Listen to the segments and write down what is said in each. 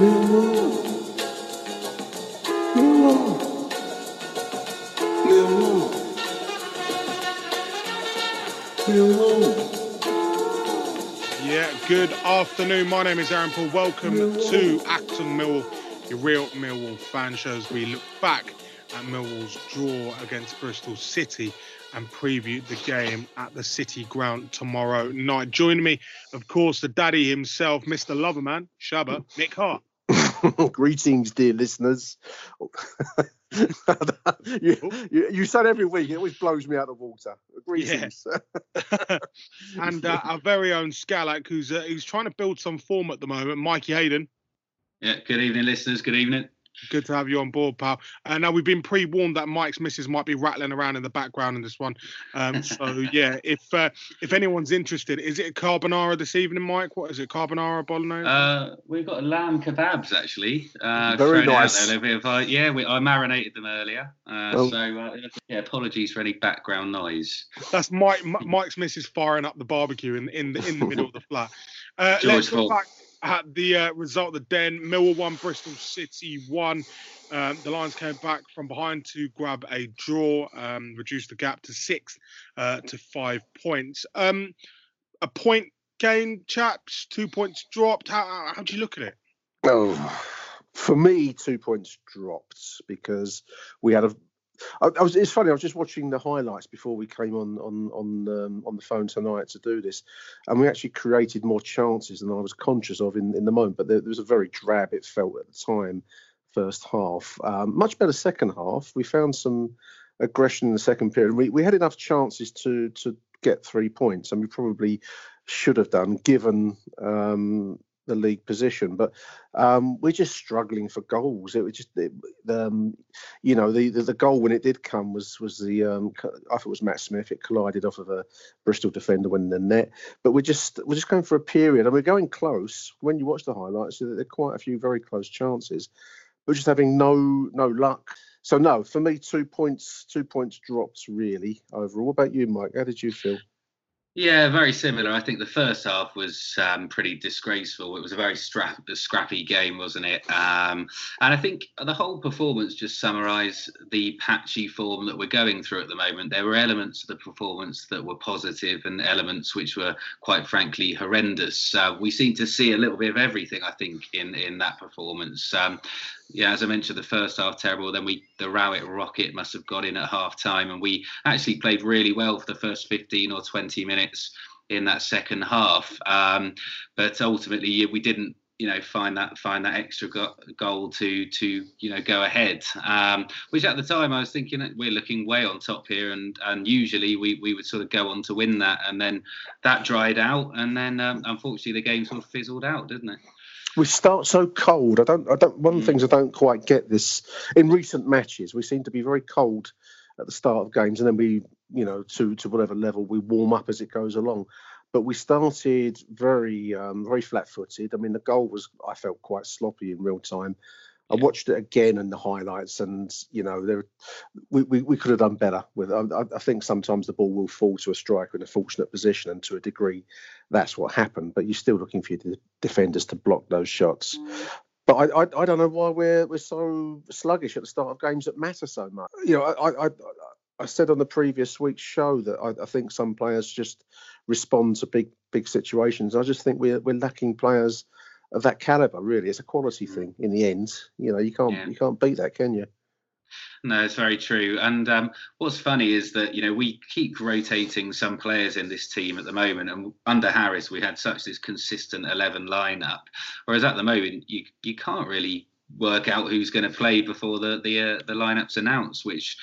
Yeah, good afternoon. My name is Aaron Paul. Welcome to Achtung Millwall, your real Millwall fan shows. We look back at Millwall's draw against Bristol City and preview the game at the City Ground tomorrow night. Joining me, of course, the daddy himself, Mr. Loverman, Shabba, Nick Hart. Greetings, dear listeners. you, you, you say it every week. It always blows me out of water. Greetings. and uh, our very own Skalak, who's uh, who's trying to build some form at the moment, Mikey Hayden. Yeah, good evening, listeners. Good evening. Good to have you on board, pal. Uh, now we've been pre-warned that Mike's missus might be rattling around in the background in this one. Um, so yeah, if uh, if anyone's interested, is it a carbonara this evening, Mike? What is it, carbonara bolognese? Uh, we've got lamb kebabs actually. Uh, Very thrown out nice. there. They've, uh, yeah, we, I marinated them earlier. Uh, Oh. So uh, yeah, apologies for any background noise. That's Mike. M- Mike's missus firing up the barbecue in in the in the middle of the flat. Uh, George let's look Ford. back at the uh, result of the Den. Millwall one, Bristol City one. Um, the Lions came back from behind to grab a draw, um, reduce the gap to six uh, to five points. Um, a point gain, chaps. Two points dropped. How, how do you look at it? oh, for me, two points dropped because we had a. I, I was. It's funny. I was just watching the highlights before we came on on on um, on the phone tonight to do this, and we actually created more chances than I was conscious of in, in the moment. But there, there was a very drab. It felt at the time, first half. Um, much better second half. We found some aggression in the second period. We we had enough chances to to get three points, and we probably should have done given um, the league position. But um, we're just struggling for goals. It was just, it, um, you know, the, the the goal when it did come was was the um, I thought it was Matt Smith. It collided off of a Bristol defender when the net. But we're just we're just going for a period, and we're going close. When you watch the highlights, there are quite a few very close chances. We're just having no no luck. So no, for me, two points two points dropped really overall. What about you, Mike? How did you feel? Yeah, very similar. I think the first half was um, pretty disgraceful. It was a very scrappy game, wasn't it? Um, and I think the whole performance just summarised the patchy form that we're going through at the moment. There were elements of the performance that were positive and elements which were, quite frankly, horrendous. Uh, we seem to see a little bit of everything, I think, in in that performance. Um, yeah, as I mentioned, the first half terrible. Then we the Rowett rocket must have got in at half time, and we actually played really well for the first 15 or 20 minutes in that second half. Um, but ultimately, we didn't, you know, find that find that extra go- goal to to you know go ahead. Um, which at the time I was thinking we're looking way on top here, and and usually we we would sort of go on to win that, and then that dried out, and then um, unfortunately the game sort of fizzled out, didn't it? We start so cold. I don't. I don't. One of the Mm. things I don't quite get this in recent matches. We seem to be very cold at the start of games, and then we, you know, to to whatever level we warm up as it goes along. But we started very, um, very flat-footed. I mean, the goal was I felt quite sloppy in real time. I watched it again in the highlights, and you know, there we, we, we could have done better. With I, I- think sometimes the ball will fall to a striker in a fortunate position, and to a degree, that's what happened. But you're still looking for your defenders to block those shots. Mm. but I, I, I don't know why we're we're so sluggish at the start of games that matter so much. You know, I I, I said on the previous week's show that I, I think some players just respond to big big situations. I just think we're we're lacking players of that caliber. Really, it's a quality mm. thing in the end. You know, you can't yeah. you can't beat that, can you? No, it's very true. And um, what's funny is that you know we keep rotating some players in this team at the moment, and under Harris we had such this consistent eleven lineup, whereas at the moment you you can't really work out who's going to play before the the uh, the lineups announced, which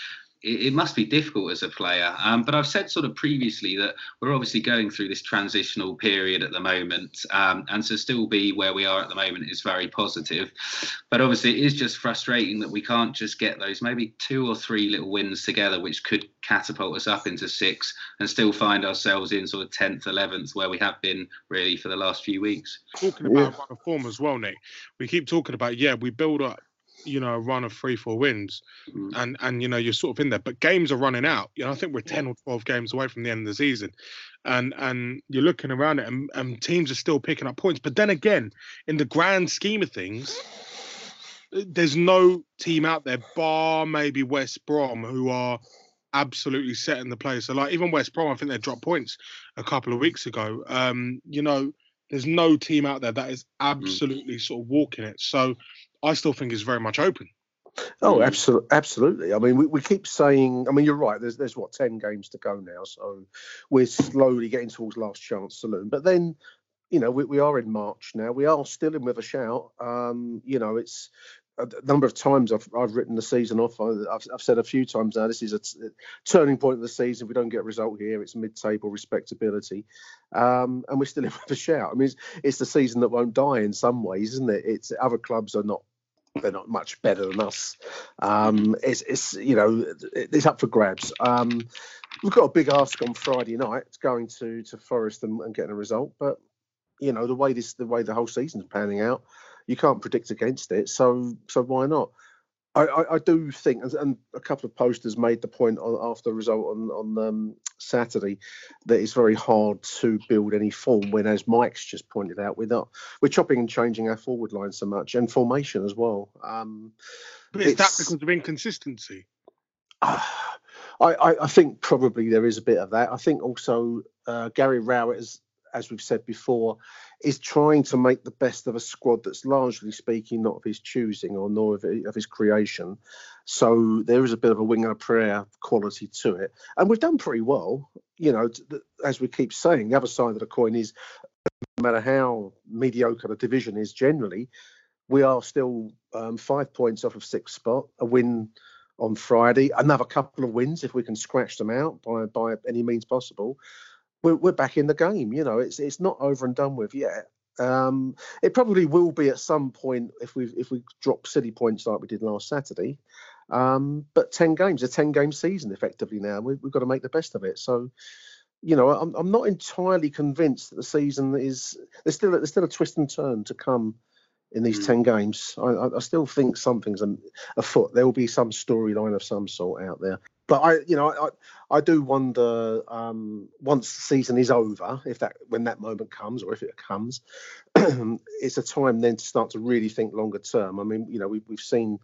it, it, must be difficult as a player. Um, but I've said sort of previously that we're obviously going through this transitional period at the moment, um, and to still be where we are at the moment is very positive. But obviously, it is just frustrating that we can't just get those maybe two or three little wins together, which could catapult us up into six, and still find ourselves in sort of tenth, eleventh, where we have been really for the last few weeks. Talking about yeah. form as well, Nick. We keep talking about yeah, we build up you know a run of three four wins mm. and and you know you're sort of in there but games are running out. You know i think we're 10 or 12 games away from the end of the season and and you're looking around it and, and teams are still picking up points. But then again in the grand scheme of things there's no team out there bar maybe west brom who are absolutely setting the place so like even west brom i think they dropped points a couple of weeks ago. Um you know there's no team out there that is mm. absolutely mm. sort of walking it so I still think it's very much open. Oh, absolutely, absolutely. I mean, we, we keep saying. I mean, you're right. There's there's what ten games to go now, so we're slowly getting towards last chance saloon. But then, you know, we, we are in March now. We are still in with a shout. Um, you know, it's a number of times I've, I've written the season off. I've, I've said a few times now this is a t- turning point of the season. If we don't get a result here, it's mid-table respectability, um, and we're still in with a shout. I mean, it's, it's, the season that won't die in some ways, isn't it? It's other clubs are not they're not much better than us. Um, it's, it's you know it's up for grabs. Um, we've got a big ask on Friday night. Going to to Forest and, and getting a result, but you know the way this the way the whole season's panning out you can't predict against it. So so why not? I, I, I do think, and, a couple of posters made the point on, after the result on on um, Saturday that it's very hard to build any form when, as Mike's just pointed out, we're not we're chopping and changing our forward line so much and formation as well. Um, but is that because of inconsistency? Uh, I, I, think probably there is a bit of that. I think also uh, Gary Rowett has as we've said before, is trying to make the best of a squad that's largely speaking not of his choosing or nor of, of his creation. So there is a bit of a wing and a prayer quality to it, and we've done pretty well. You know, as we keep saying, the other side of the coin is no matter how mediocre the division is generally, we are still um, five points off of sixth spot. A win on Friday, another couple of wins if we can scratch them out by by any means possible we're, we're back in the game. You know, it's it's not over and done with yet. Um, it probably will be at some point if we if we drop city points like we did last Saturday. Um, but ten games, a ten game season effectively now. We, have got to make the best of it. So, you know, I'm I'm not entirely convinced that the season is there's still there's still a twist and turn to come in these mm. 10 games. I, I, still think something's afoot. There will be some storyline of some sort out there but I, you know, I, I do wonder um, once the season is over, if that when that moment comes, or if it comes, it's a time then to start to really think longer term. I mean, you know, we, we've seen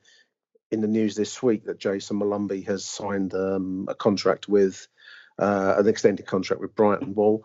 in the news this week that Jason Molumby has signed um, a contract with uh, an extended contract with Brighton. Well,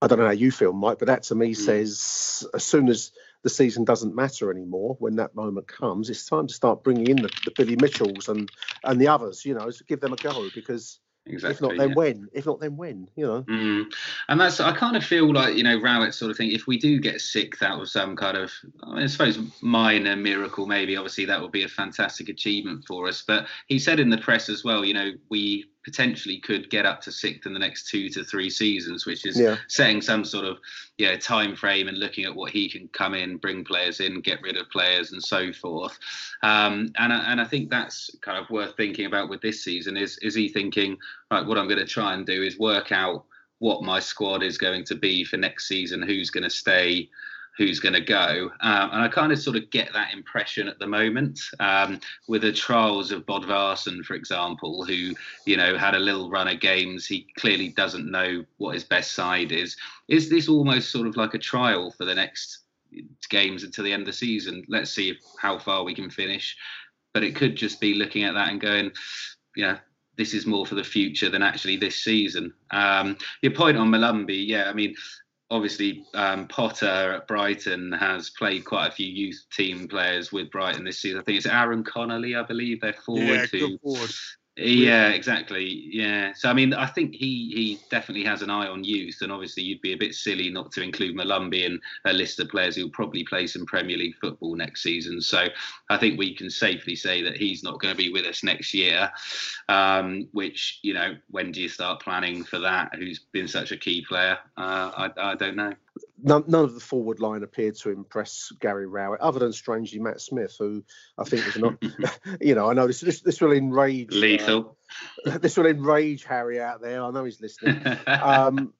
I don't know how you feel, Mike, but that to me mm. says as soon as the season doesn't matter anymore when that moment comes. It's time to start bringing in the, the Billy Mitchells and and the others, you know, give them a go because Exactly. If not, then yeah. when? If not, then when? You know. Mm. And that's I kind of feel like you know Rowett sort of thing. If we do get sixth out of some kind of, I, mean, I suppose minor miracle, maybe obviously that would be a fantastic achievement for us. But he said in the press as well, you know, we potentially could get up to sixth in the next two to three seasons, which is yeah. setting some sort of yeah time frame and looking at what he can come in, bring players in, get rid of players, and so forth. Um, and and I think that's kind of worth thinking about with this season. Is is he thinking right? What I'm going to try and do is work out what my squad is going to be for next season, who's going to stay who's going to go. Um, and I kind of sort of get that impression at the moment um, with the trials of Bodvarsson, for example, who, you know, had a little run of games. He clearly doesn't know what his best side is. Is this almost sort of like a trial for the next games until the end of the season. Let's see how far we can finish. But it could just be looking at that and going, yeah, this is more for the future than actually this season. Um, your point on Molumby, yeah, I mean, obviously um, Potter at Brighton has played quite a few youth team players with Brighton this season. I think it's Aaron Connolly, I believe, they're forward. Yeah, who, forward. Yeah, exactly. Yeah. So I mean, I think he he definitely has an eye on youth, and obviously you'd be a bit silly not to include Molumby in a list of players who'll probably play some Premier League football next season. So I think we can safely say that he's not going to be with us next year. Um, which you know, when do you start planning for that? Who's been such a key player? Uh, I I don't know none, none, of the forward line appeared to impress Gary Rowett, other than strangely Matt Smith, who I think was not. you know, I know this this, this will enrage lethal. Uh, this will enrage Harry out there. I know he's listening. um,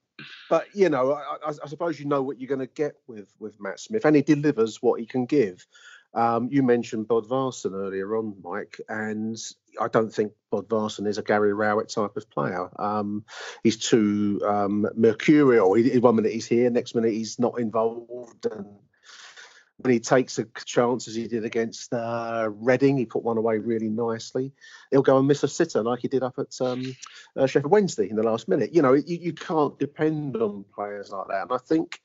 but you know, I, I, suppose you know what you're going to get with with Matt Smith, and he delivers what he can give. Um, you mentioned Bodvarsson earlier on, Mike, and I don't think Bodvarsson is a Gary Rowett type of player. Um, he's too um, mercurial. He, one minute he's here, next minute he's not involved, and when he takes a chance as he did against uh, Reading, he put one away really nicely. He'll go and miss a sitter like he did up at um, uh, Sheffield Wednesday in the last minute. You know, you, you can't depend on players like that, and I think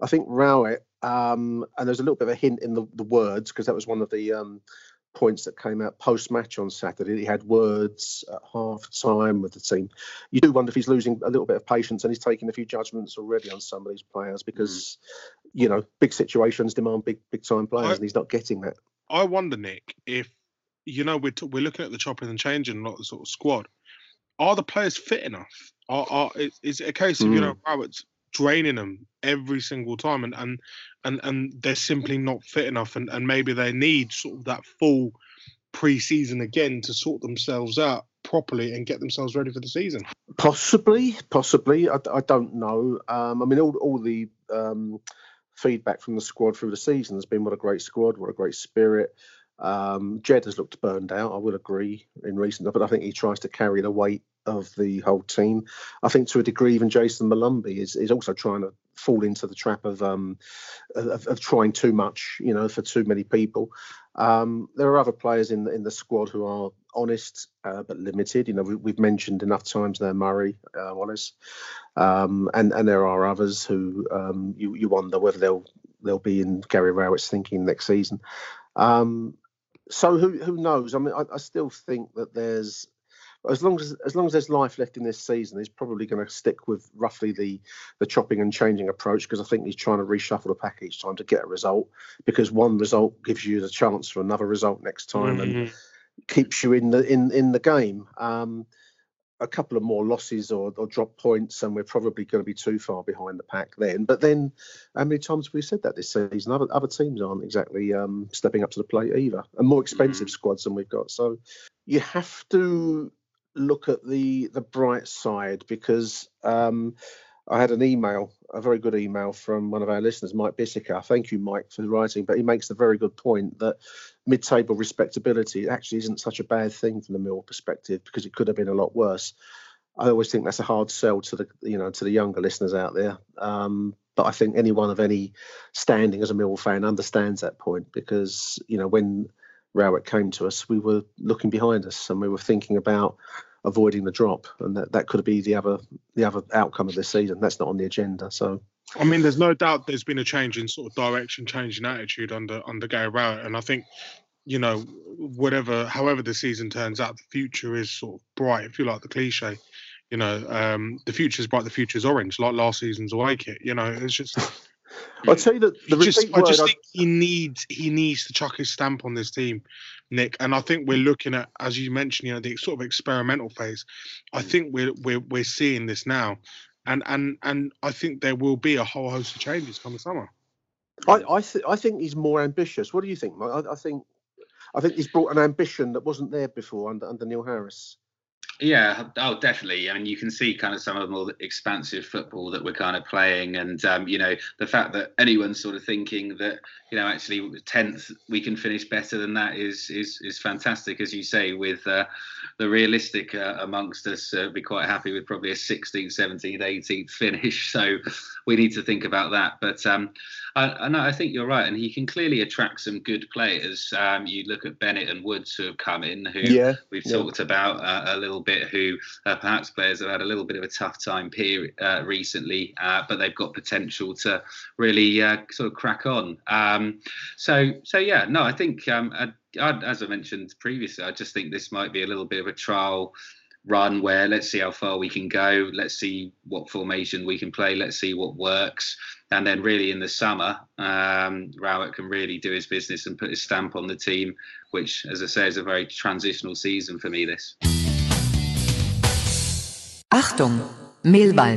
I think Rowett, um, and there's a little bit of a hint in the, the words because that was one of the um, points that came out post match on Saturday. He had words at half time with the team. You do wonder if he's losing a little bit of patience and he's taking a few judgments already on some of these players because, mm. you know, big situations demand big big time players I, and he's not getting that. I wonder, Nick, if you know we're t- we're looking at the chopping and changing a lot of the sort of squad. Are the players fit enough? Are, are is it a case of mm. you know Rowett's draining them every single time and and and, and they're simply not fit enough and, and maybe they need sort of that full pre-season again to sort themselves out properly and get themselves ready for the season. Possibly possibly. I, I don't know. Um, i mean all, all the um, feedback from the squad through the season has been what a great squad what a great spirit. Um, Jed has looked burned out. I will agree in recent, but I think he tries to carry the weight of the whole team. I think to a degree, even Jason Molumby is, is also trying to fall into the trap of, um, of, of trying too much, you know, for too many people. Um, there are other players in the, in the squad who are honest uh, but limited. You know, we, have mentioned enough times there Murray uh, Wallace, um, and and there are others who um, you you wonder whether they'll they'll be in Gary Rowett's thinking next season. Um, so who who knows? I mean, I, I, still think that there's as long as as long as there's life left in this season, he's probably going to stick with roughly the the chopping and changing approach because I think he's trying to reshuffle the pack each time to get a result because one result gives you the chance for another result next time mm-hmm. and keeps you in the in in the game. Um, a couple of more losses or, or drop points, and we're probably going to be too far behind the pack then. But then, how many times have we said that this season? Other, other teams aren't exactly um, stepping up to the plate either, and more expensive mm. squads than we've got. So you have to look at the the bright side because um, I had an email, a very good email from one of our listeners, Mike Bissica. Thank you, Mike, for writing. But he makes the very good point that mid-table respectability actually isn't such a bad thing from the Mill perspective because it could have been a lot worse. I always think that's a hard sell to the you know to the younger listeners out there. Um, but I think anyone of any standing as a Mill fan understands that point because you know when Rowett came to us, we were looking behind us and we were thinking about avoiding the drop, and that, that could be the other the other outcome of this season. That's not on the agenda. So, I mean, there's no doubt there's been a change in sort of direction, change in attitude under under Gary Rowett, and I think you know whatever, however the season turns out, the future is sort of bright. If you like the cliche, you know, um, the future is bright, the future is orange, like last season's away kit. You know, it's just. I'd say that the just, I just think he needs he needs to chuck his stamp on this team. Nick. And I think we're looking at, as you mentioned, you know, the sort of experimental phase. I mm. think we're we're we're seeing this now, and and and I think there will be a whole host of changes coming summer. I I, th- I think he's more ambitious. What do you think, I, I think I think he's brought an ambition that wasn't there before under under Neil Harris. Yeah, oh, definitely. I mean, you can see kind of some of the more expansive football that we're kind of playing, and um, you know, the fact that anyone's sort of thinking that you know actually tenth we can finish better than that is is is fantastic, as you say. With uh, the realistic uh, amongst us, uh, be quite happy with probably a 16th, 17th, 18th finish. So we need to think about that. But um, I, I, I think you're right, and he can clearly attract some good players. Um, you look at Bennett and Woods who have come in, who yeah, we've yeah. talked about uh, a little bit, who uh, perhaps players have had a little bit of a tough time period uh, recently, uh, but they've got potential to really uh, sort of crack on. Um, so, so yeah, no, I think um, I, I, as I mentioned previously, I just think this might be a little bit of a trial run where let's see how far we can go let's see what formation we can play let's see what works and then really in the summer um, Rowett can really do his business and put his stamp on the team which as I say is a very transitional season for me this Achtung Mehlball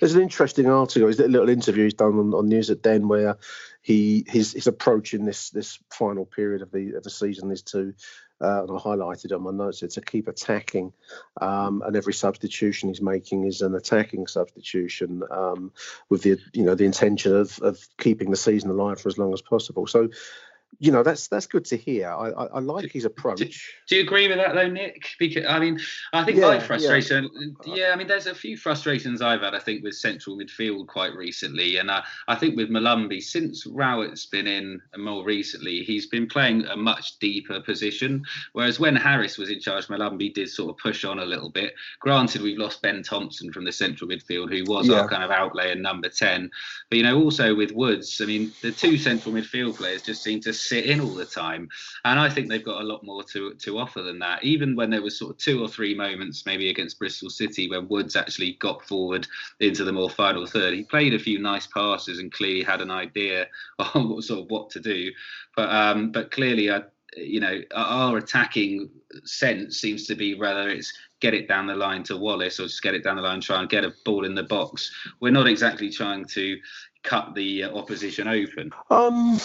There's an interesting article, a little interview he's done on, on News at Den where he his his approach in this this final period of the of the season is to uh, and I highlighted on my notes to keep attacking, um, and every substitution he's making is an attacking substitution um, with the you know the intention of of keeping the season alive for as long as possible. So you know that's that's good to hear. I, I, I like his approach. Do, do, you agree with that though, Nick? Because I mean, I think yeah, my frustration. Yeah. yeah. I mean, there's a few frustrations I've had. I think with central midfield quite recently, and I, I think with Molumby since Rowett's been in more recently, he's been playing a much deeper position. Whereas when Harris was in charge, Molumby did sort of push on a little bit. Granted, we've lost Ben Thompson from the central midfield, who was yeah. our kind of outlay and number ten. But you know, also with Woods, I mean, the two central midfield players just seem to sit in all the time. And I think they've got a lot more to to offer than that. Even when there was sort of two or three moments, maybe against Bristol City, when Woods actually got forward into the more final third, he played a few nice passes and clearly had an idea on sort of what to do. But um, but clearly, I, you know, our attacking sense seems to be whether it's get it down the line to Wallace or just get it down the line, try and get a ball in the box. We're not exactly trying to cut the uh, opposition open? Um,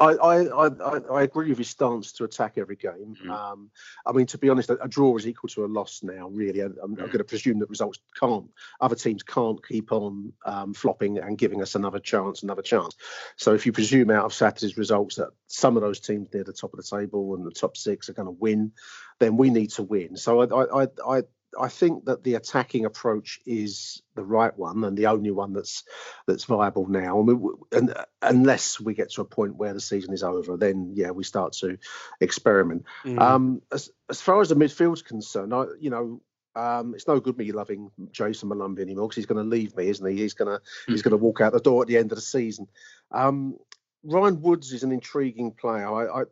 I, I, I, I, agree with his stance to attack every game. Mm-hmm. Um, I mean, to be honest, a, a, draw is equal to a loss now. Really, I, am mm-hmm. going to presume that results can't, other teams can't keep on um, flopping and giving us another chance, another chance. So if you presume out of Saturday's results that some of those teams near the top of the table and the top six are going to win, then we need to win. So I, I, I, I think that the attacking approach is the right one and the only one that's that's viable now. I mean, and unless we get to a point where the season is over, then yeah, we start to experiment. Mm. Um, as as far as the midfield's concerned, I you know. Um, it's no good me loving Jason Molumby anymore because he's going to leave me, isn't he? He's going to mm. he's going to walk out the door at the end of the season. Um, Ryan Woods is an intriguing player. I, I,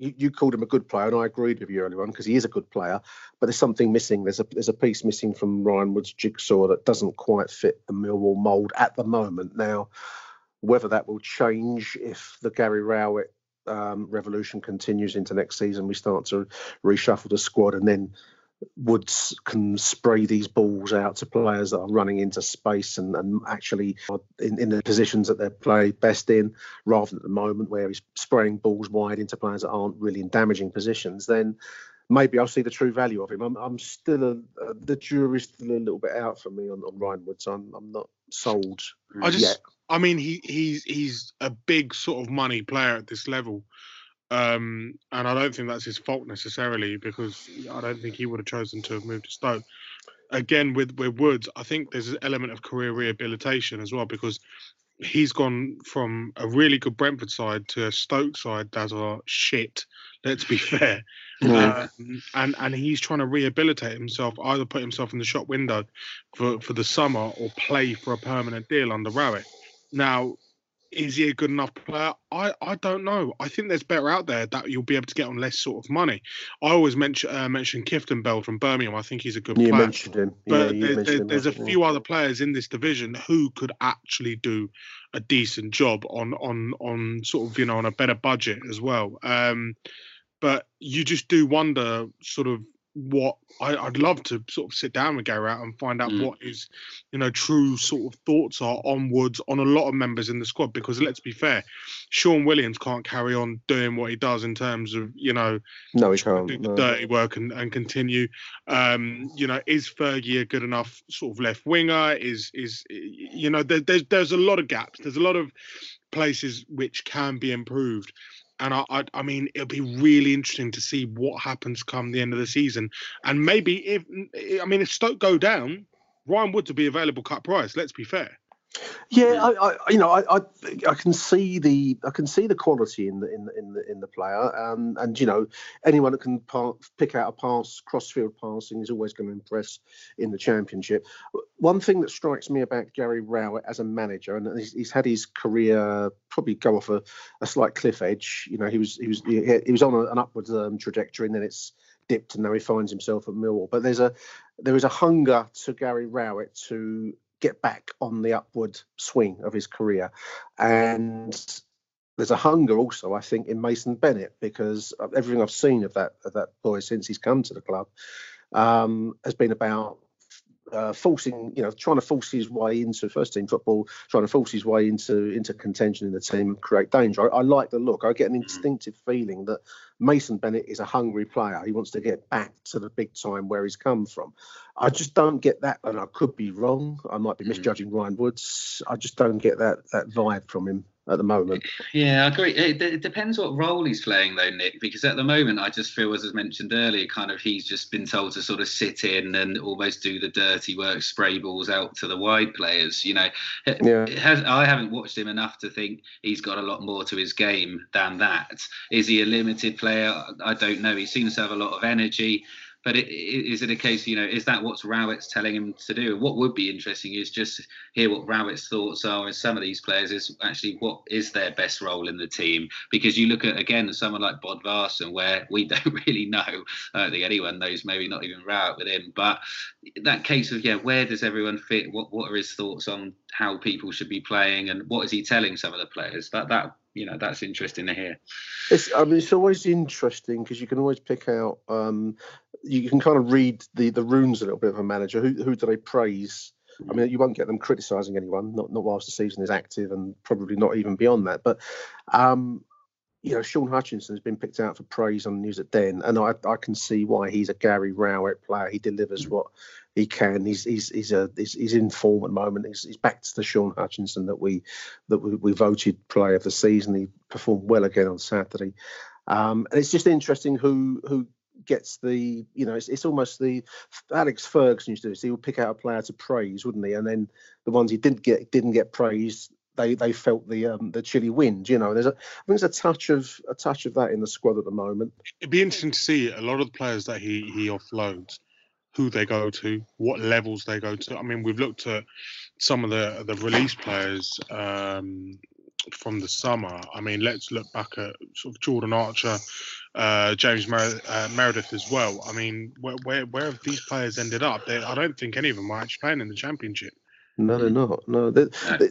you, you called him a good player, and I agreed with you earlier on because he is a good player. But there's something missing. There's a there's a piece missing from Ryan Wood's jigsaw that doesn't quite fit the Millwall mould at the moment. Now, whether that will change if the Gary Rowett um, revolution continues into next season, we start to reshuffle the squad, and then Woods can spray these balls out to players that are running into space and, and actually in, in the positions that they play best in, rather than at the moment where he's spraying balls wide into players that aren't really in damaging positions, then maybe I'll see the true value of him. I'm, I'm still a, the jury's still a little bit out for me on, on Ryan Woods. I'm, I'm not sold I just, yet. I mean, he he's he's a big sort of money player at this level. Um, and I don't think that's his fault necessarily because I don't think he would have chosen to have moved to Stoke. Again, with with Woods, I think there's an element of career rehabilitation as well because he's gone from a really good Brentford side to a Stoke side that are shit. Let's be fair. Yeah. Um, and and he's trying to rehabilitate himself, either put himself in the shop window for, for the summer or play for a permanent deal under Rowett. Now, is he a good enough player? I, I don't know. I think there's better out there that you'll be able to get on less sort of money. I always mention uh, mention Kifton Bell from Birmingham. I think he's a good you player. mentioned him, but yeah, there, there, there's a few other players in this division who could actually do a decent job on on on sort of you know on a better budget as well. Um, but you just do wonder sort of what I, would love to sort of sit down with Gary Rowett and find out mm. what his, you know, true sort of thoughts are on Woods on a lot of members in the squad. Because let's be fair, Shaun Williams can't carry on doing what he does in terms of, you know, no, he can't do the no. dirty work and, and continue. Um, you know, is Fergie a good enough sort of left winger? Is is you know, there, there's there's a lot of gaps. There's a lot of places which can be improved and I, I, I, mean, it'll be really interesting to see what happens come the end of the season. And maybe if, I mean, if Stoke go down, Ryan Woods to be available cut price. Let's be fair. Yeah, I, I you know, I, I, I can see the I can see the quality in the in the in the, in the player, um, and you know, anyone that can par- pick out a pass, crossfield passing is always going to impress in the championship. One thing that strikes me about Gary Rowett as a manager, and he's, he's had his career probably go off a, a slight cliff edge. You know, he was he was he, he was on a, an upward um, trajectory, and then it's dipped, and now he finds himself at Millwall. But there's a there is a hunger to Gary Rowett to get back on the upward swing of his career. And there's a hunger also, I think, in Mason Bennett because everything I've seen of that of that boy since he's come to the club um, has been about uh, forcing, you know, trying to force his way into first team football, trying to force his way into into contention in the team, and create danger. I, I like the look. I get an mm. instinctive feeling that Mason Bennett is a hungry player. He wants to get back to the big time where he's come from. I just don't get that, and I could be wrong. I might be mm. misjudging Ryan Woods. I just don't get that that vibe from him at the moment. Yeah, I agree. It, it, depends what role he's playing, though, Nick. Because at the moment, I just feel, as I mentioned earlier, kind of he's just been told to sort of sit in and almost do the dirty work, spray balls out to the wide players. You know, yeah. has, I haven't watched him enough to think he's got a lot more to his game than that. Is he a limited player? I don't know. He seems to have a lot of energy. But it, is it a case, you know, is that what's Rowett's telling him to do? What would be interesting is just hear what Rowett's thoughts are with some of these players. Is actually what is their best role in the team? Because you look at again someone like Bodvarsson, where we don't really know. I don't think anyone knows. Maybe not even Rowett with him. But that case of yeah, where does everyone fit? What what are his thoughts on how people should be playing, and what is he telling some of the players? That that you know that's interesting to hear. It's I mean it's always interesting because you can always pick out um, you can kind of read the the runes a little bit of a manager. Who who do they praise? I mean, you won't get them criticising anyone, not not whilst the season is active, and probably not even beyond that. But um, you know, Shaun Hutchinson has been picked out for praise on the News at Den, and I, I can see why he's a Gary Rowett player. He delivers mm. what he can. He's he's he's a he's, he's in form at the moment. He's, he's back to the Shaun Hutchinson that we that we, we voted player of the season. He performed well again on Saturday, um, and it's just interesting who who gets the you know it's, it's almost the Alex Ferguson used to do this. He would pick out a player to praise, wouldn't he? And then the ones he didn't get didn't get praised. They, they felt the um, the chilly wind, you know. There's a I think there's a touch of a touch of that in the squad at the moment. It'd be interesting to see a lot of the players that he he offloads who they go to, what levels they go to. I mean, we've looked at some of the the release players um, from the summer. I mean, let's look back at sort of Jordan Archer, uh, James Mer- uh, Meredith as well. I mean, where, where, where have these players ended up? They, I don't think any of them are actually playing in the championship. No, they're not. No, they, they,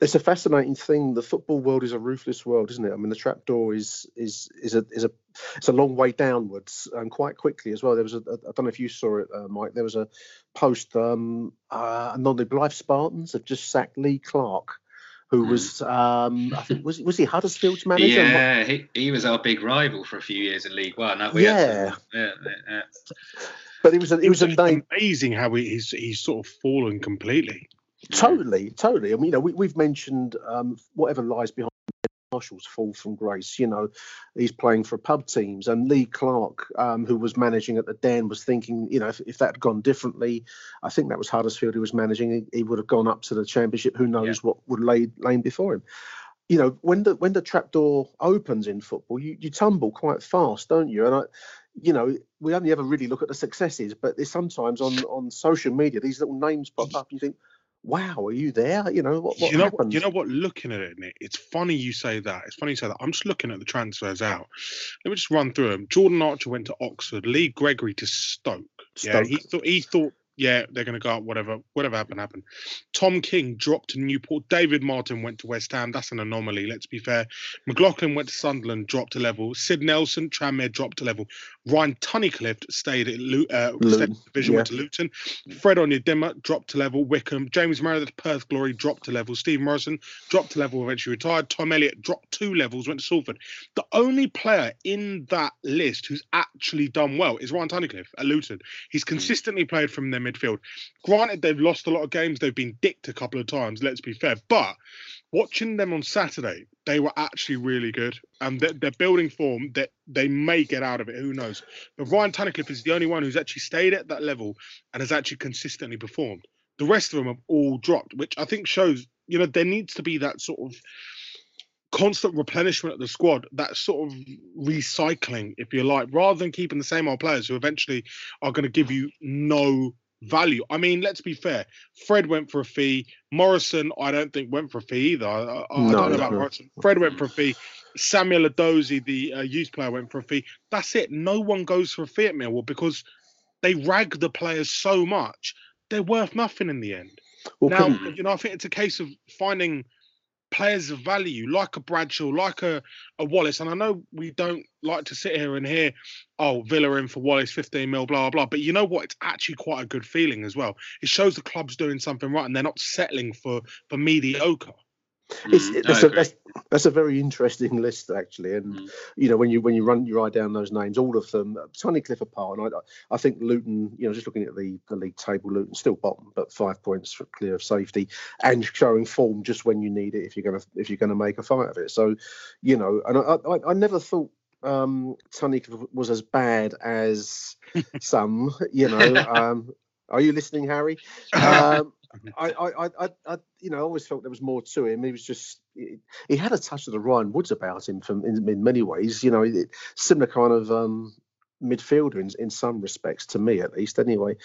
it's a fascinating thing. The football world is a ruthless world, isn't it? I mean, the trapdoor is is is a is a it's a long way downwards and quite quickly as well. There was a I don't know if you saw it, uh, Mike. There was a post. Um, uh, and non-life Spartans have just sacked Lee Clark, who was um, I think was was he Huddersfield's manager? Yeah, he, he was our big rival for a few years in League One. Yeah. yeah, yeah. But it was a, it, it was, was a name. amazing how he, he's he's sort of fallen completely. Totally, totally. I mean, you know, we, we've mentioned um, whatever lies behind Marshall's fall from grace. You know, he's playing for pub teams, and Lee Clark, um, who was managing at the Den, was thinking, you know, if, if that had gone differently, I think that was Huddersfield who was managing. He, he would have gone up to the Championship. Who knows yeah. what would lay lain before him? You know, when the when the trapdoor opens in football, you, you tumble quite fast, don't you? And I, you know, we only ever really look at the successes, but there's sometimes on on social media these little names pop up. And you think, wow, are you there? You know what? what you know, happened? you know what? Looking at it, Nick, it's funny you say that. It's funny you say that. I'm just looking at the transfers out. Let me just run through them. Jordan Archer went to Oxford. Lee Gregory to Stoke. Stoke. Yeah, he thought he thought yeah, they're going to go up. Whatever, whatever happened, happened. Tom King dropped to Newport. David Martin went to West Ham. That's an anomaly. Let's be fair. McLaughlin went to Sunderland, dropped a level. Sid Nelson, Tranmere, dropped a level. Ryan Tunnicliffe stayed at uh, stayed division, yeah. went to Luton. Fred Onyedinma dropped to level. Wycombe. James Meredith, Perth Glory, dropped to level. Steve Morison dropped to level, eventually retired. Tom Elliott dropped two levels, went to Salford. The only player in that list who's actually done well is Ryan Tunnicliffe at Luton. He's hmm. consistently played from their midfield. Granted, they've lost a lot of games. They've been dicked a couple of times. Let's be fair, but watching them on Saturday, they were actually really good, and they're, they're, building form that they may get out of it. Who knows? But Ryan Tunnicliffe is the only one who's actually stayed at that level and has actually consistently performed. The rest of them have all dropped, which I think shows you know there needs to be that sort of constant replenishment of the squad, that sort of recycling, if you like, rather than keeping the same old players who eventually are going to give you no value. I mean, let's be fair. Fred went for a fee. Morison, I don't think went for a fee either. I, I no, don't know about no. Morison. Fred went for a fee. Samuel Edozie, the uh, youth player, went for a fee. That's it. No one goes for a fee at Millwall because they rag the players so much. They're worth nothing in the end. Well, now, you know, I think it's a case of finding – players of value like a Bradshaw, like a, a Wallace. And I know we don't like to sit here and hear, oh, Villa in for Wallace, 15 mil, blah, blah, blah. But you know what? It's actually quite a good feeling as well. It shows the club's doing something right and they're not settling for, for mediocre. It's, mm, that's, a, that's, that's, a very interesting list actually, and mm. you know when you when you run you write down those names, all of them, Tunnicliffe apart, and I, I think Luton, you know, just looking at the, the league table, Luton still bottom, but five points for clear of safety, and showing form just when you need it if you're gonna if you're gonna make a fight of it. So, you know, and I I, I never thought um, Tunnicliffe was as bad as some, you know. Um, are you listening, Harry? Um, I, I, I, I, you know, I always felt there was more to him. He was just, he, he had a touch of the Ryan Woods about him from in, in many ways. You know, it, similar kind of um, midfielder in, in some respects to me, at least. Anyway,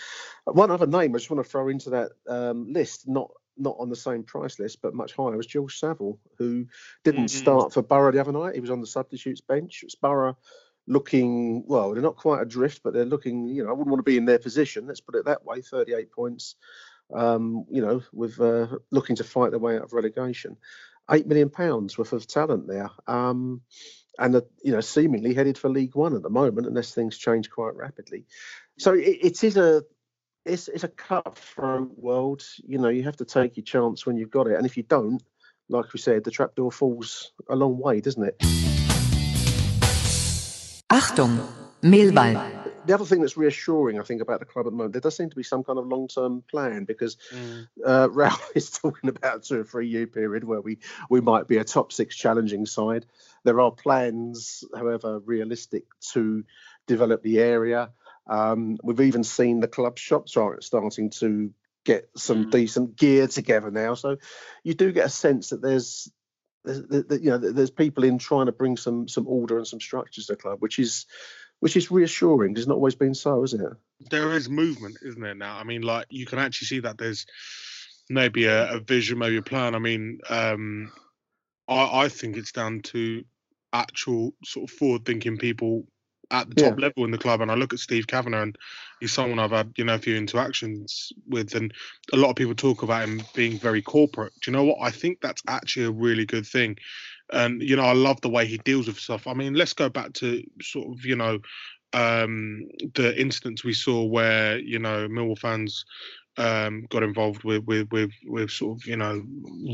one other name I just want to throw into that um, list, not not on the same price list, but much higher, was George Saville, who didn't mm-hmm. start for Boro the other night. He was on the substitutes bench. It was Boro looking well they're not quite adrift but they're looking you know i wouldn't want to be in their position let's put it that way 38 points um, you know, with uh, looking to fight their way out of relegation. Eight million pounds worth of talent there, um, and uh, you know, seemingly headed for League One at the moment, unless things change quite rapidly. So it, it is a it's it's a cutthroat world. You know, you have to take your chance when you've got it, and if you don't, like we said, the trapdoor falls a long way, doesn't it? Achtung, Millwall the other thing that's reassuring, I think, about the club at the moment, there does seem to be some kind of long-term plan because mm. uh, Rowett is talking about a two or three-year period where we we might be a top six challenging side. There are plans, however realistic, to develop the area. Um, we've even seen the club shops are starting to get some mm. decent gear together now. So you do get a sense that there's there's, you know there's people in trying to bring some some order and some structures to the club, which is which is reassuring. It's not always been so, is it? There is movement, isn't there? Now, I mean, like you can actually see that there's maybe a, a vision, maybe a plan. I mean, um, I, I think it's down to actual sort of forward-thinking people at the top yeah. level in the club. And I look at Steve Kavanagh, and he's someone I've had you know a few interactions with, and a lot of people talk about him being very corporate. Do you know what? I think that's actually a really good thing. And you know, I love the way he deals with stuff. I mean, let's go back to sort of you know um, the instance we saw where you know Millwall fans um, got involved with, with with with sort of you know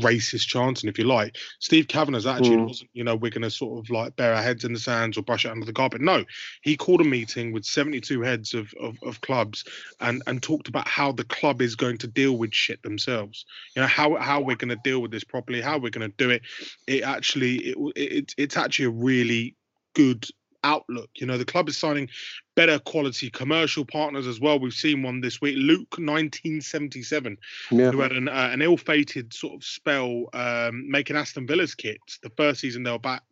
racist chanting, if you like. Steve Kavanagh's attitude mm. wasn't you know we're going to sort of like bury our heads in the sands or brush it under the carpet. No, he called a meeting with 72 heads of, of, of clubs and and talked about how the club is going to deal with shit themselves. You know how how we're going to deal with this properly, how we're going to do it. It actually it, it it's actually a really good outlook. You know, the club is signing better quality commercial partners as well. We've seen one this week, Luke 1977, yeah. who had an, uh, an ill-fated sort of spell um, making Aston Villa's kits. The first season they were back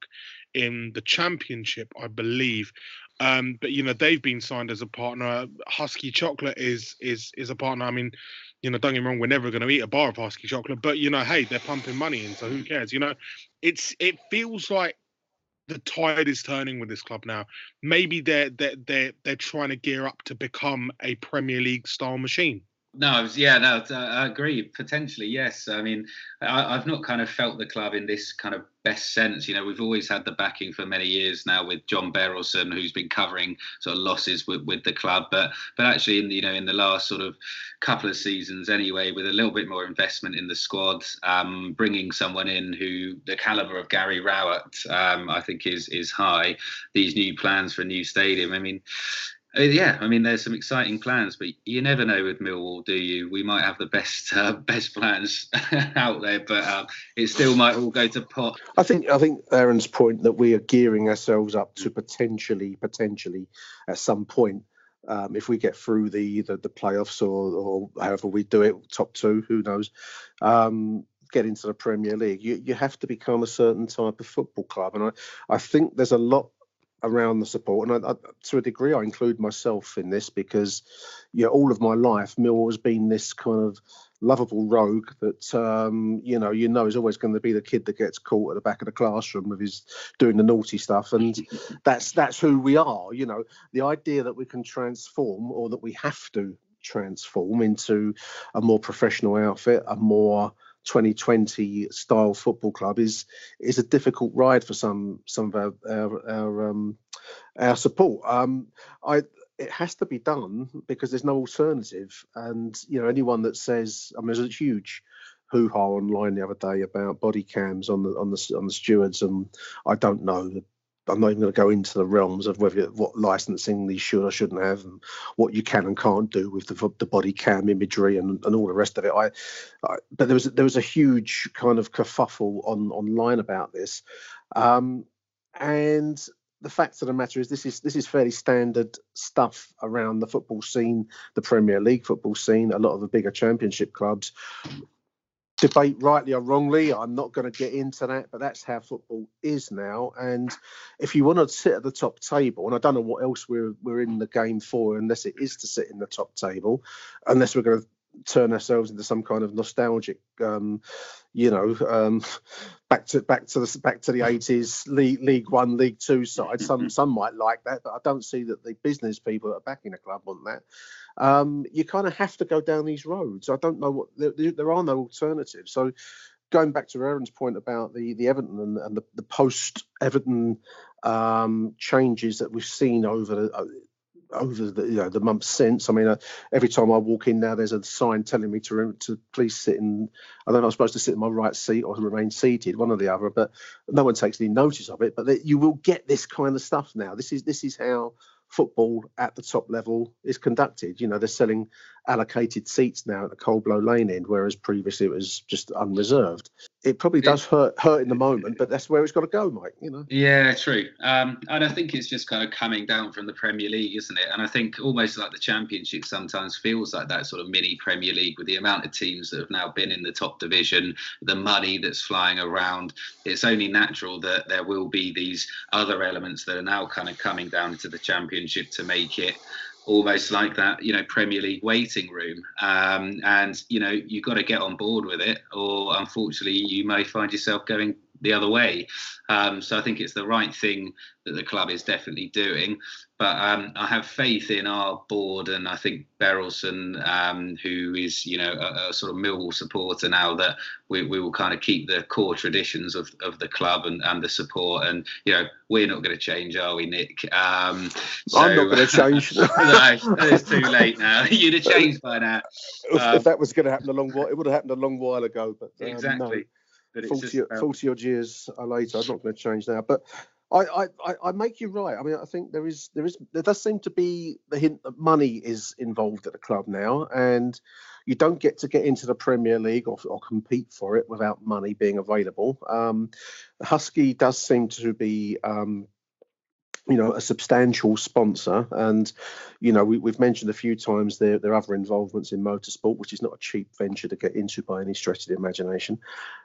in the Championship, I believe. Um, but you know they've been signed as a partner. Huski Chocolate is is is a partner. I mean, you know, don't get me wrong, we're never going to eat a bar of Huski Chocolate, but you know, hey, they're pumping money in, so who cares? You know, it's it feels like the tide is turning with this club now. Maybe they're they're they're, they're trying to gear up to become a Premier League style machine. No, I was, yeah, no, I agree. Potentially, yes. I mean, I, have not kind of felt the club in this kind of best sense. You know, we've always had the backing for many years now with John Berylson, who's been covering sort of losses with, with the club. But but actually, in you know, in the last sort of couple of seasons, anyway, with a little bit more investment in the squad, um, bringing someone in who the caliber of Gary Rowett, um, I think, is is high. These new plans for a new stadium. I mean uh, yeah, I mean, there's some exciting plans, but you never know with Millwall, do you? We might have the best uh, best plans out there, but uh, it still might all go to pot. I think I think Aaron's point that we are gearing ourselves up to potentially potentially at some point. Um, if we get through the the, the playoffs or, or however we do it, top two, who knows, um, get into the Premier League, you, you have to become a certain type of football club. And I, I think there's a lot around the support, and I, I, to a degree, I include myself in this because, yeah, all of my life, Mill has been this kind of lovable rogue that um, you know you know is always going to be the kid that gets caught at the back of the classroom with his doing the naughty stuff, and that's that's who we are. You know, the idea that we can transform or that we have to transform into a more professional outfit, a more 2020 style football club is is a difficult ride for some some of our our our, um, our support. Um, I it has to be done because there's no alternative. And you know anyone that says I mean there's a huge hoo ha online the other day about body cams on the on the on the stewards and I don't know I'm not even going to go into the realms of whether what licensing these should or shouldn't have, and what you can and can't do with the, the body cam imagery and, and all the rest of it. I, I, but there was there was a huge kind of kerfuffle on online about this, um, and the fact of the matter is this is this is fairly standard stuff around the football scene, the Premier League football scene. A lot of the bigger Championship clubs debate rightly or wrongly. I'm not going to get into that, but that's how football is now. And if you want to sit at the top table, and I don't know what else we're we're in the game for, unless it is to sit in the top table, unless we're going to turn ourselves into some kind of nostalgic um, you know um, back to back to the back to the 80s league league one league two side. Some some might like that but i don't see that the business people that are backing a club want that. Um, you kind of have to go down these roads. I don't know what there, there are no alternatives. So going back to Aaron's point about the the Everton and, and the, the post Everton um, changes that we've seen over the, over the you know the months since. I mean, uh, every time I walk in now, there's a sign telling me to to please sit in. I don't know, I'm supposed to sit in my right seat or remain seated, one or the other. But no one takes any notice of it. But you will get this kind of stuff now. This is this is how football at the top level is conducted. You know, they're selling allocated seats now at the Coldblow Lane end, whereas previously it was just unreserved it probably does hurt hurt in the moment, but that's where it's got to go, Mike. You know. Yeah, true. Um, and I think it's just kind of coming down from the Premier League, isn't it? And I think almost like the Championship sometimes feels like that sort of mini Premier League with the amount of teams that have now been in the top division, the money that's flying around. It's only natural that there will be these other elements that are now kind of coming down to the Championship to make it almost like that, you know, Premier League waiting room. Um, and you know, you've got to get on board with it, or unfortunately, you may find yourself going the other way. Um, so I think it's the right thing that the club is definitely doing. But um, I have faith in our board, and I think Berylson, um, who is you know a, a, sort of Millwall supporter now, that we, we will kind of keep the core traditions of, of the club and, and the support. And you know we're not going to change, are we, Nick? Um, so, I'm not going to change. no, it's too late now. You'd have changed by now. If, if that was going to happen a long while, it would have happened a long while ago. But um, exactly. No. 40, about... 40 odd years later, I'm not going to change now. But I, I, I make you right. I mean, I think there is there is there does seem to be the hint that money is involved at the club now, and you don't get to get into the Premier League or, or compete for it without money being available. Um, Huski does seem to be. Um, you know, a substantial sponsor, and you know, we, have mentioned a few times their their other involvements in motorsport, which is not a cheap venture to get into by any stretch of the imagination.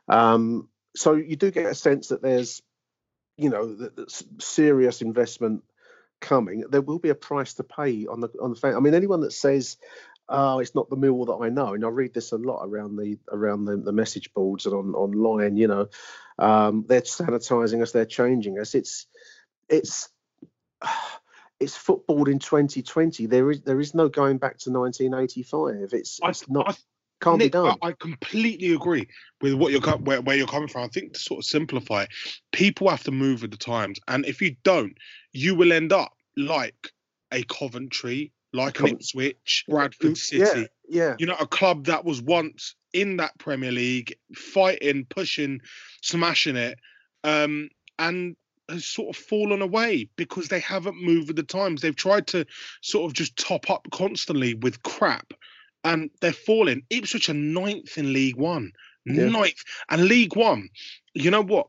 Um, so you do get a sense that there's you know, the, the serious investment coming, there will be a price to pay on the on the fan. I mean, anyone that says, "Oh, it's not the Millwall that I know," and I read this a lot around the around the, the message boards and on online. You know, um, they're sanitizing us, they're changing us. It's it's it's football in 2020. There is there is no going back to 1985. It's, it's I, not. I, can't Nick, be done. I, I, completely agree with what you're where, where you're coming from. I think to sort of simplify, people have to move with the times, and if you don't, you will end up like a Coventry, like an Ipswich, Bradford City. Yeah, yeah. You know, a club that was once in that Premier League, fighting, pushing, smashing it, um, and has sort of fallen away because they haven't moved with the times. They've tried to sort of just top up constantly with crap and they're falling. Ipswich are ninth in League One, yeah. ninth, and League One. You know what?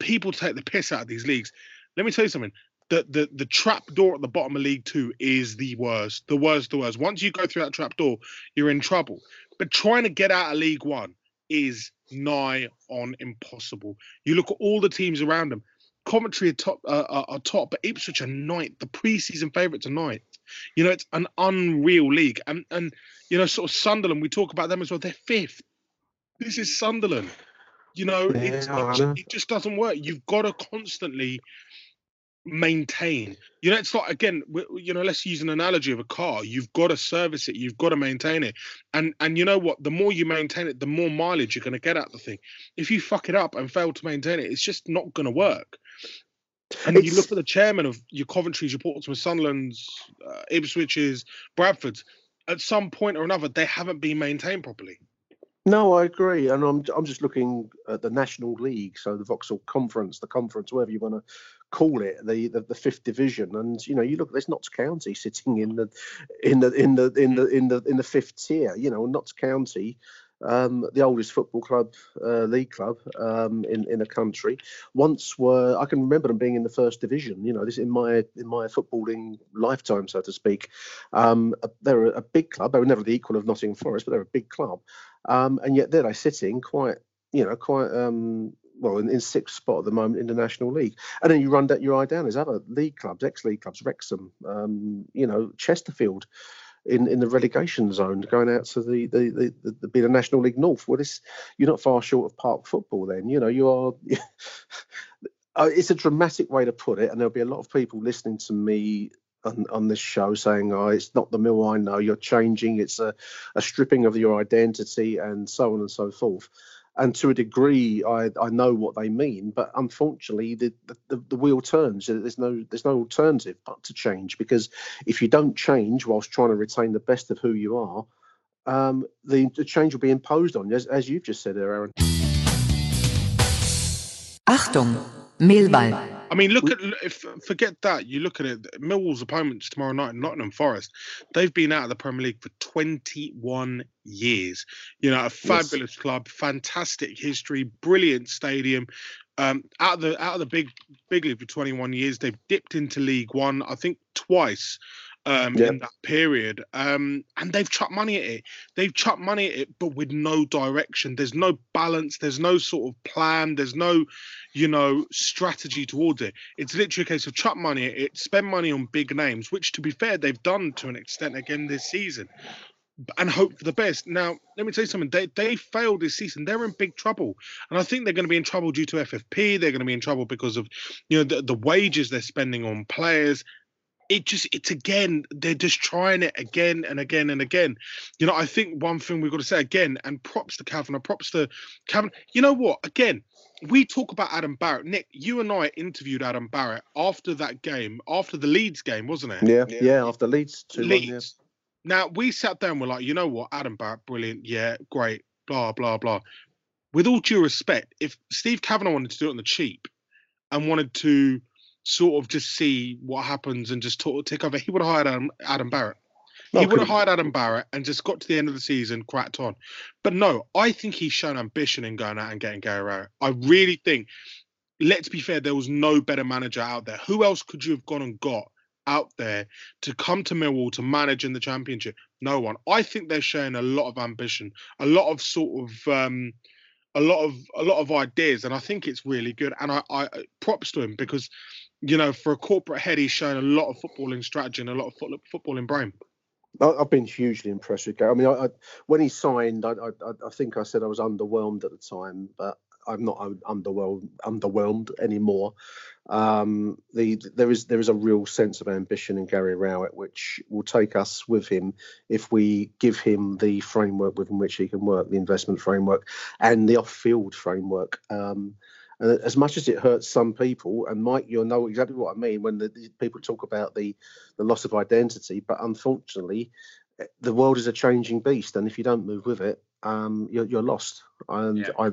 People take the piss out of these leagues. Let me tell you something. The, the the trap door at the bottom of League Two is the worst, the worst, the worst. Once you go through that trap door, you're in trouble. But trying to get out of League One is nigh on impossible. You look at all the teams around them. Coventry are top, uh, are, are top, but Ipswich are ninth. The preseason favourites are ninth. You know, it's an unreal league. And and you know, sort of Sunderland, we talk about them as well. They're fifth. This is Sunderland. You know, yeah, it, it just doesn't work. You've got to constantly maintain. You know, it's like again, you know, let's use an analogy of a car. You've got to service it. You've got to maintain it. And and you know what? The more you maintain it, the more mileage you're going to get out the thing. If you fuck it up and fail to maintain it, it's just not going to work. And it's... you look at the chairman of your Coventry's, your Portsmouth, Sunderland's, uh, Ipswich's, Bradford's. At some point or another, they haven't been maintained properly. No, I agree, and I'm I'm just looking at the National League, so the Vauxhall Conference, the conference, wherever you want to call it, the, the, the fifth division, and you know, you look, there's Notts County sitting in the in the in the in the in the in the fifth tier. You know, Notts County um, the oldest football club, uh, league club um, in in the country. Once were I can remember them being in the first division. You know, this in my in my footballing lifetime, so to speak. Um, they're a, big club. They were never the equal of Nottingham Forest, but they're a big club. Um, and yet there they sitting quite, you know, quite um, well in, in, sixth spot at the moment in the National League. And then you run that your eye down. There's other league clubs, ex-league clubs, Wrexham, um, you know, Chesterfield in, in the relegation zone, going out to the the, the, the, the be the National League North. Well, this you're not far short of park football. Then you know you are. Uh, it's a dramatic way to put it, and there'll be a lot of people listening to me on, on, this show saying, "Oh, it's not the mill I know. You're changing. It's a, a stripping of your identity, and so on and so forth." And to a degree, I, I know what they mean. But unfortunately, the, the, the wheel turns. There's no there's no alternative but to change because if you don't change whilst trying to retain the best of who you are, um, the, the change will be imposed on you, as, as you've just said there, Aaron. Achtung, Millwall. I mean, look at if forget that. You look at it. Millwall's opponents tomorrow night, in Nottingham Forest. They've been out of the Premier League for 21 years. You know, a fabulous yes. club, fantastic history, brilliant stadium. Um, out of the out of the big big league for 21 years, they've dipped into League One, I think twice um, in that period. Um, and they've chucked money at it. They've chucked money at it, but with no direction. There's no balance. There's no sort of plan. There's no, you know, strategy towards it. It's literally a case of chuck money at it, spend money on big names, which, to be fair, they've done to an extent again this season. and hope for the best. Now, let me tell you something. They they failed this season. They're in big trouble, and I think they're going to be in trouble due to FFP. They're going to be in trouble because of you know the, the wages they're spending on players. It just it's again they're just trying it again and again and again. You know, I think one thing we've got to say again, and props to Kavanagh, props to Kavanagh. You know what? Again, we talk about Adam Barrett. Nick, you and I interviewed Adam Barrett after that game, after the Leeds game, wasn't it? Yeah, yeah, yeah after Leeds. Two Leeds. Now we sat down, we're like, you know what, Adam Barrett, brilliant, yeah, great, blah blah blah. With all due respect, if Steve Kavanagh wanted to do it on the cheap and wanted to sort of just see what happens and just talk, take over, he would have hired Adam, Adam Barrett. he would have hired Adam Barrett and just got to the end of the season, cracked on. But no, I think he's shown ambition in going out and getting Gary Rowett. I really think. Let's be fair, there was no better manager out there. Who else could you have gone and got out there to come to Millwall to manage in the championship? No one. I think they're showing a lot of ambition, a lot of sort of um, a lot of a lot of ideas, and I think it's really good. And I, I props to him because you know for a corporate head, he's shown a lot of footballing strategy and a lot of foot, footballing brain. I've been hugely impressed with Gary. I mean, I, I, when he signed, I, I, think I said I was underwhelmed at the time, but I'm not underwhelmed underwhelmed anymore. Um, the there is there is a real sense of ambition in Gary Rowett, which will take us with him if we give him the framework within which he can work, the investment framework and the off-field framework. Um, and as much as it hurts some people, and Mike, you'll know exactly what I mean when the, the people talk about the the loss of identity. But unfortunately, the world is a changing beast, and if you don't move with it, um, you're, you're lost. And yeah. I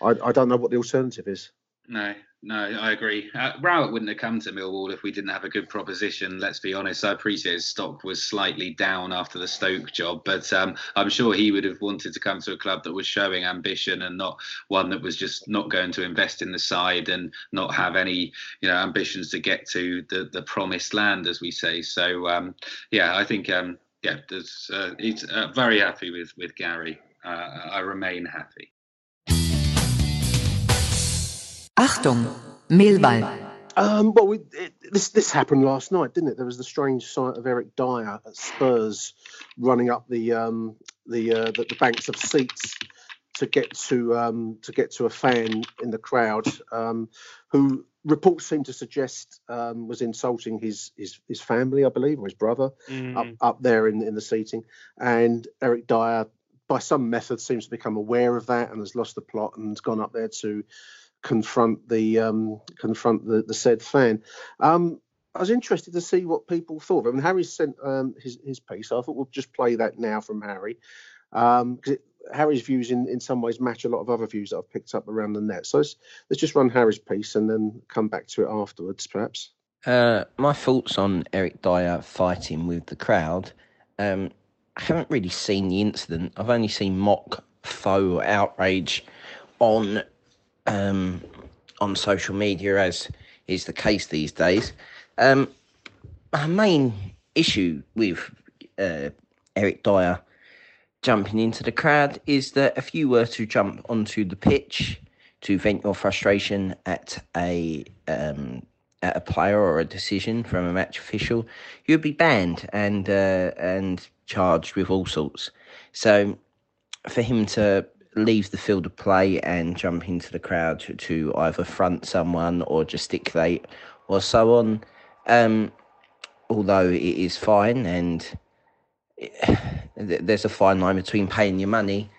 I, I don't know what the alternative is. No, no, I agree. Uh, Rowett wouldn't have come to Millwall if we didn't have a good proposition. Let's be honest. I appreciate his stock was slightly down after the Stoke job, but um, I'm sure he would have wanted to come to a club that was showing ambition and not one that was just not going to invest in the side and not have any, you know, ambitions to get to the the promised land, as we say. So um, yeah, I think um, yeah, uh, he's uh, very happy with with Gary. Uh, I remain happy. Achtung, Millwall. Um, well, we, it, this this happened last night, didn't it? There was the strange sight of Eric Dier at Spurs running up the um, the, uh, the, the banks of seats to get to um, to get to a fan in the crowd um, who reports seem to suggest um, was insulting his, his his family, I believe, or his brother mm. up up there in in the seating. And Eric Dier by some method, seems to become aware of that and has lost the plot and has gone up there to confront the um, confront the, the said fan. Um, I was interested to see what people thought. I mean, Harry sent um, his his piece. I thought we'll just play that now from Harry, Um because um, Harry's views in, in some ways match a lot of other views that I've picked up around the net. So let's, let's just run Harry's piece and then come back to it afterwards, perhaps. Uh, my thoughts on Eric Dier fighting with the crowd. Um, I haven't really seen the incident. I've only seen mock faux outrage on um, on social media, as is the case these days. Um, our main issue with uh, Eric Dier jumping into the crowd is that if you were to jump onto the pitch to vent your frustration at a um, at a player or a decision from a match official, you'd be banned and uh, and charged with all sorts. So for him to leave the field of play and jump into the crowd to, to either front someone or gesticulate or so on. Um, although it is fine and it, there's a fine line between paying your money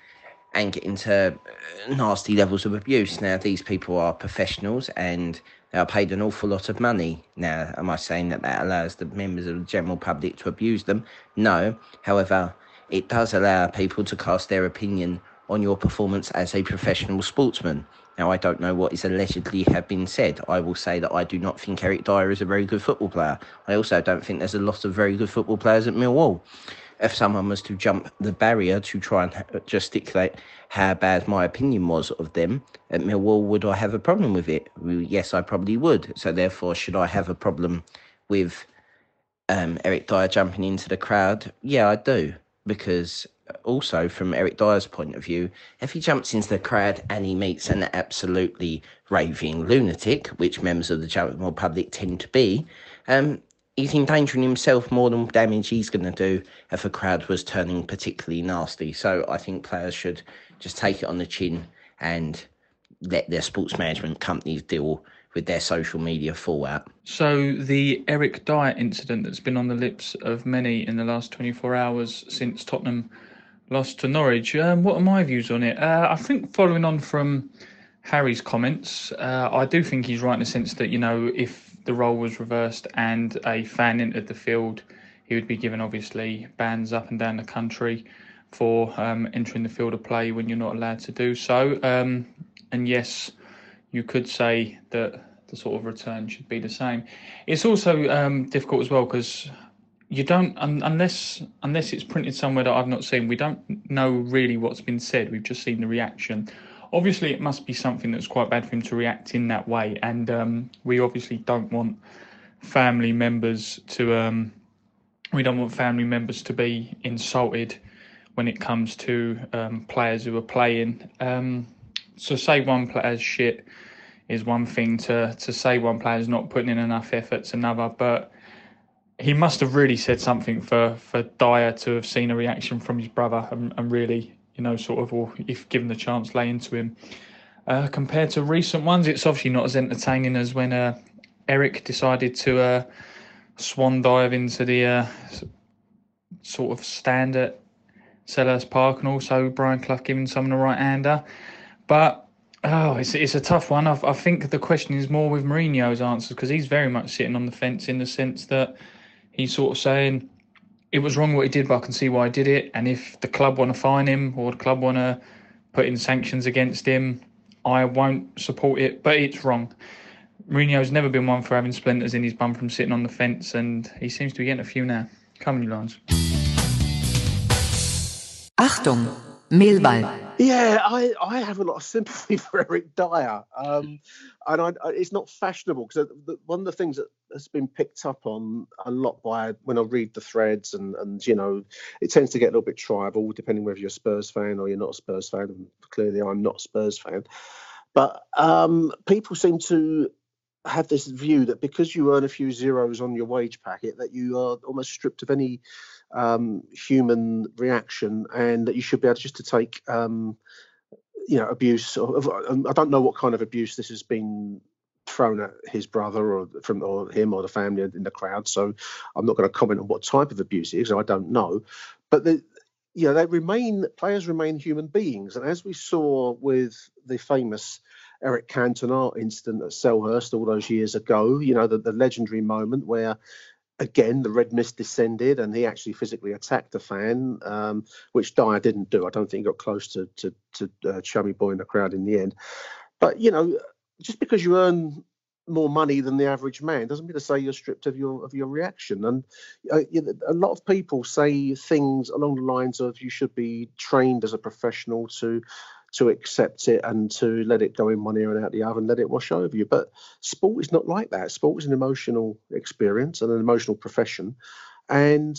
and getting to nasty levels of abuse. Now, these people are professionals and they are paid an awful lot of money. Now, am I saying that that allows the members of the general public to abuse them? No. However, it does allow people to cast their opinion on your performance as a professional sportsman. Now, I don't know what is allegedly have been said. I will say that I do not think Eric Dier is a very good football player. I also don't think there's a lot of very good football players at Millwall. If someone was to jump the barrier to try and gesticulate how bad my opinion was of them at Millwall, would I have a problem with it? Yes, I probably would. So, therefore, should I have a problem with um, Eric Dier jumping into the crowd? Yeah, I do. Because also from Eric Dier's point of view, if he jumps into the crowd and he meets an absolutely raving lunatic, which members of the general public tend to be, um, he's endangering himself more than damage he's going to do if a crowd was turning particularly nasty. So I think players should just take it on the chin and let their sports management companies deal with their social media fallout. So the Eric Dier incident that's been on the lips of many in the last 24 hours since Tottenham lost to Norwich. Um, what are my views on it? Uh, I think following on from Harry's comments, uh, I do think he's right in the sense that you know if the role was reversed and a fan entered the field, he would be given obviously bans up and down the country for um, entering the field of play when you're not allowed to do so. Um, and yes, you could say that the sort of return should be the same. It's also um, difficult as well because you don't un- unless unless it's printed somewhere that I've not seen. We don't know really what's been said. We've just seen the reaction. Obviously, it must be something that's quite bad for him to react in that way, and um, we obviously don't want family members to um, we don't want family members to be insulted when it comes to um, players who are playing. Um, so say one player's shit is one thing to to say one player's not putting in enough effort's another, but he must have really said something for for Dier to have seen a reaction from his brother and, and really, you know, sort of, or if given the chance, lay into him. Uh, compared to recent ones, it's obviously not as entertaining as when uh, Eric decided to uh, swan dive into the uh, sort of stand at Selhurst Park, and also Brian Clough giving someone a right hander. But oh, it's it's a tough one. I, I think the question is more with Mourinho's answers because he's very much sitting on the fence in the sense that he's sort of saying it was wrong what he did, but I can see why I did it. And if the club want to fine him or the club want to put in sanctions against him, I won't support it. But it's wrong. Mourinho's never been one for having splinters in his bum from sitting on the fence, and he seems to be getting a few now. Come on, you Lions. Achtung, Millwall. Yeah, I, I have a lot of sympathy for Eric Dier, um, and I, I, it's not fashionable because one of the things that has been picked up on a lot by when I read the threads, and and you know, it tends to get a little bit tribal depending whether you're a Spurs fan or you're not a Spurs fan. And clearly, I'm not a Spurs fan, but um, people seem to have this view that because you earn a few zeros on your wage packet, that you are almost stripped of any um, human reaction, and that you should be able just to take, um, you know, abuse. I don't know what kind of abuse this has been thrown at his brother or from or him or the family in the crowd. So I'm not going to comment on what type of abuse it is. I don't know, but the, you know, they remain players remain human beings, and as we saw with the famous Eric Cantona incident at Selhurst all those years ago, you know, the, the legendary moment where again, the red mist descended, and he actually physically attacked the fan, um, which Dier didn't do. I don't think he got close to to, to uh, Chummy Boy in the crowd in the end. But you know, just because you earn more money than the average man doesn't mean to say you're stripped of your of your reaction. And uh, a lot of people say things along the lines of you should be trained as a professional to to accept it and to let it go in one ear and out the other and let it wash over you. But sport is not like that. Sport is an emotional experience and an emotional profession. And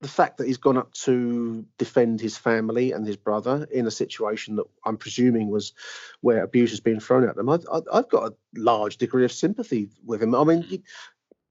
the fact that he's gone up to defend his family and his brother in a situation that I'm presuming was where abuse has been thrown at them, I, have got a large degree of sympathy with him. I mean, you,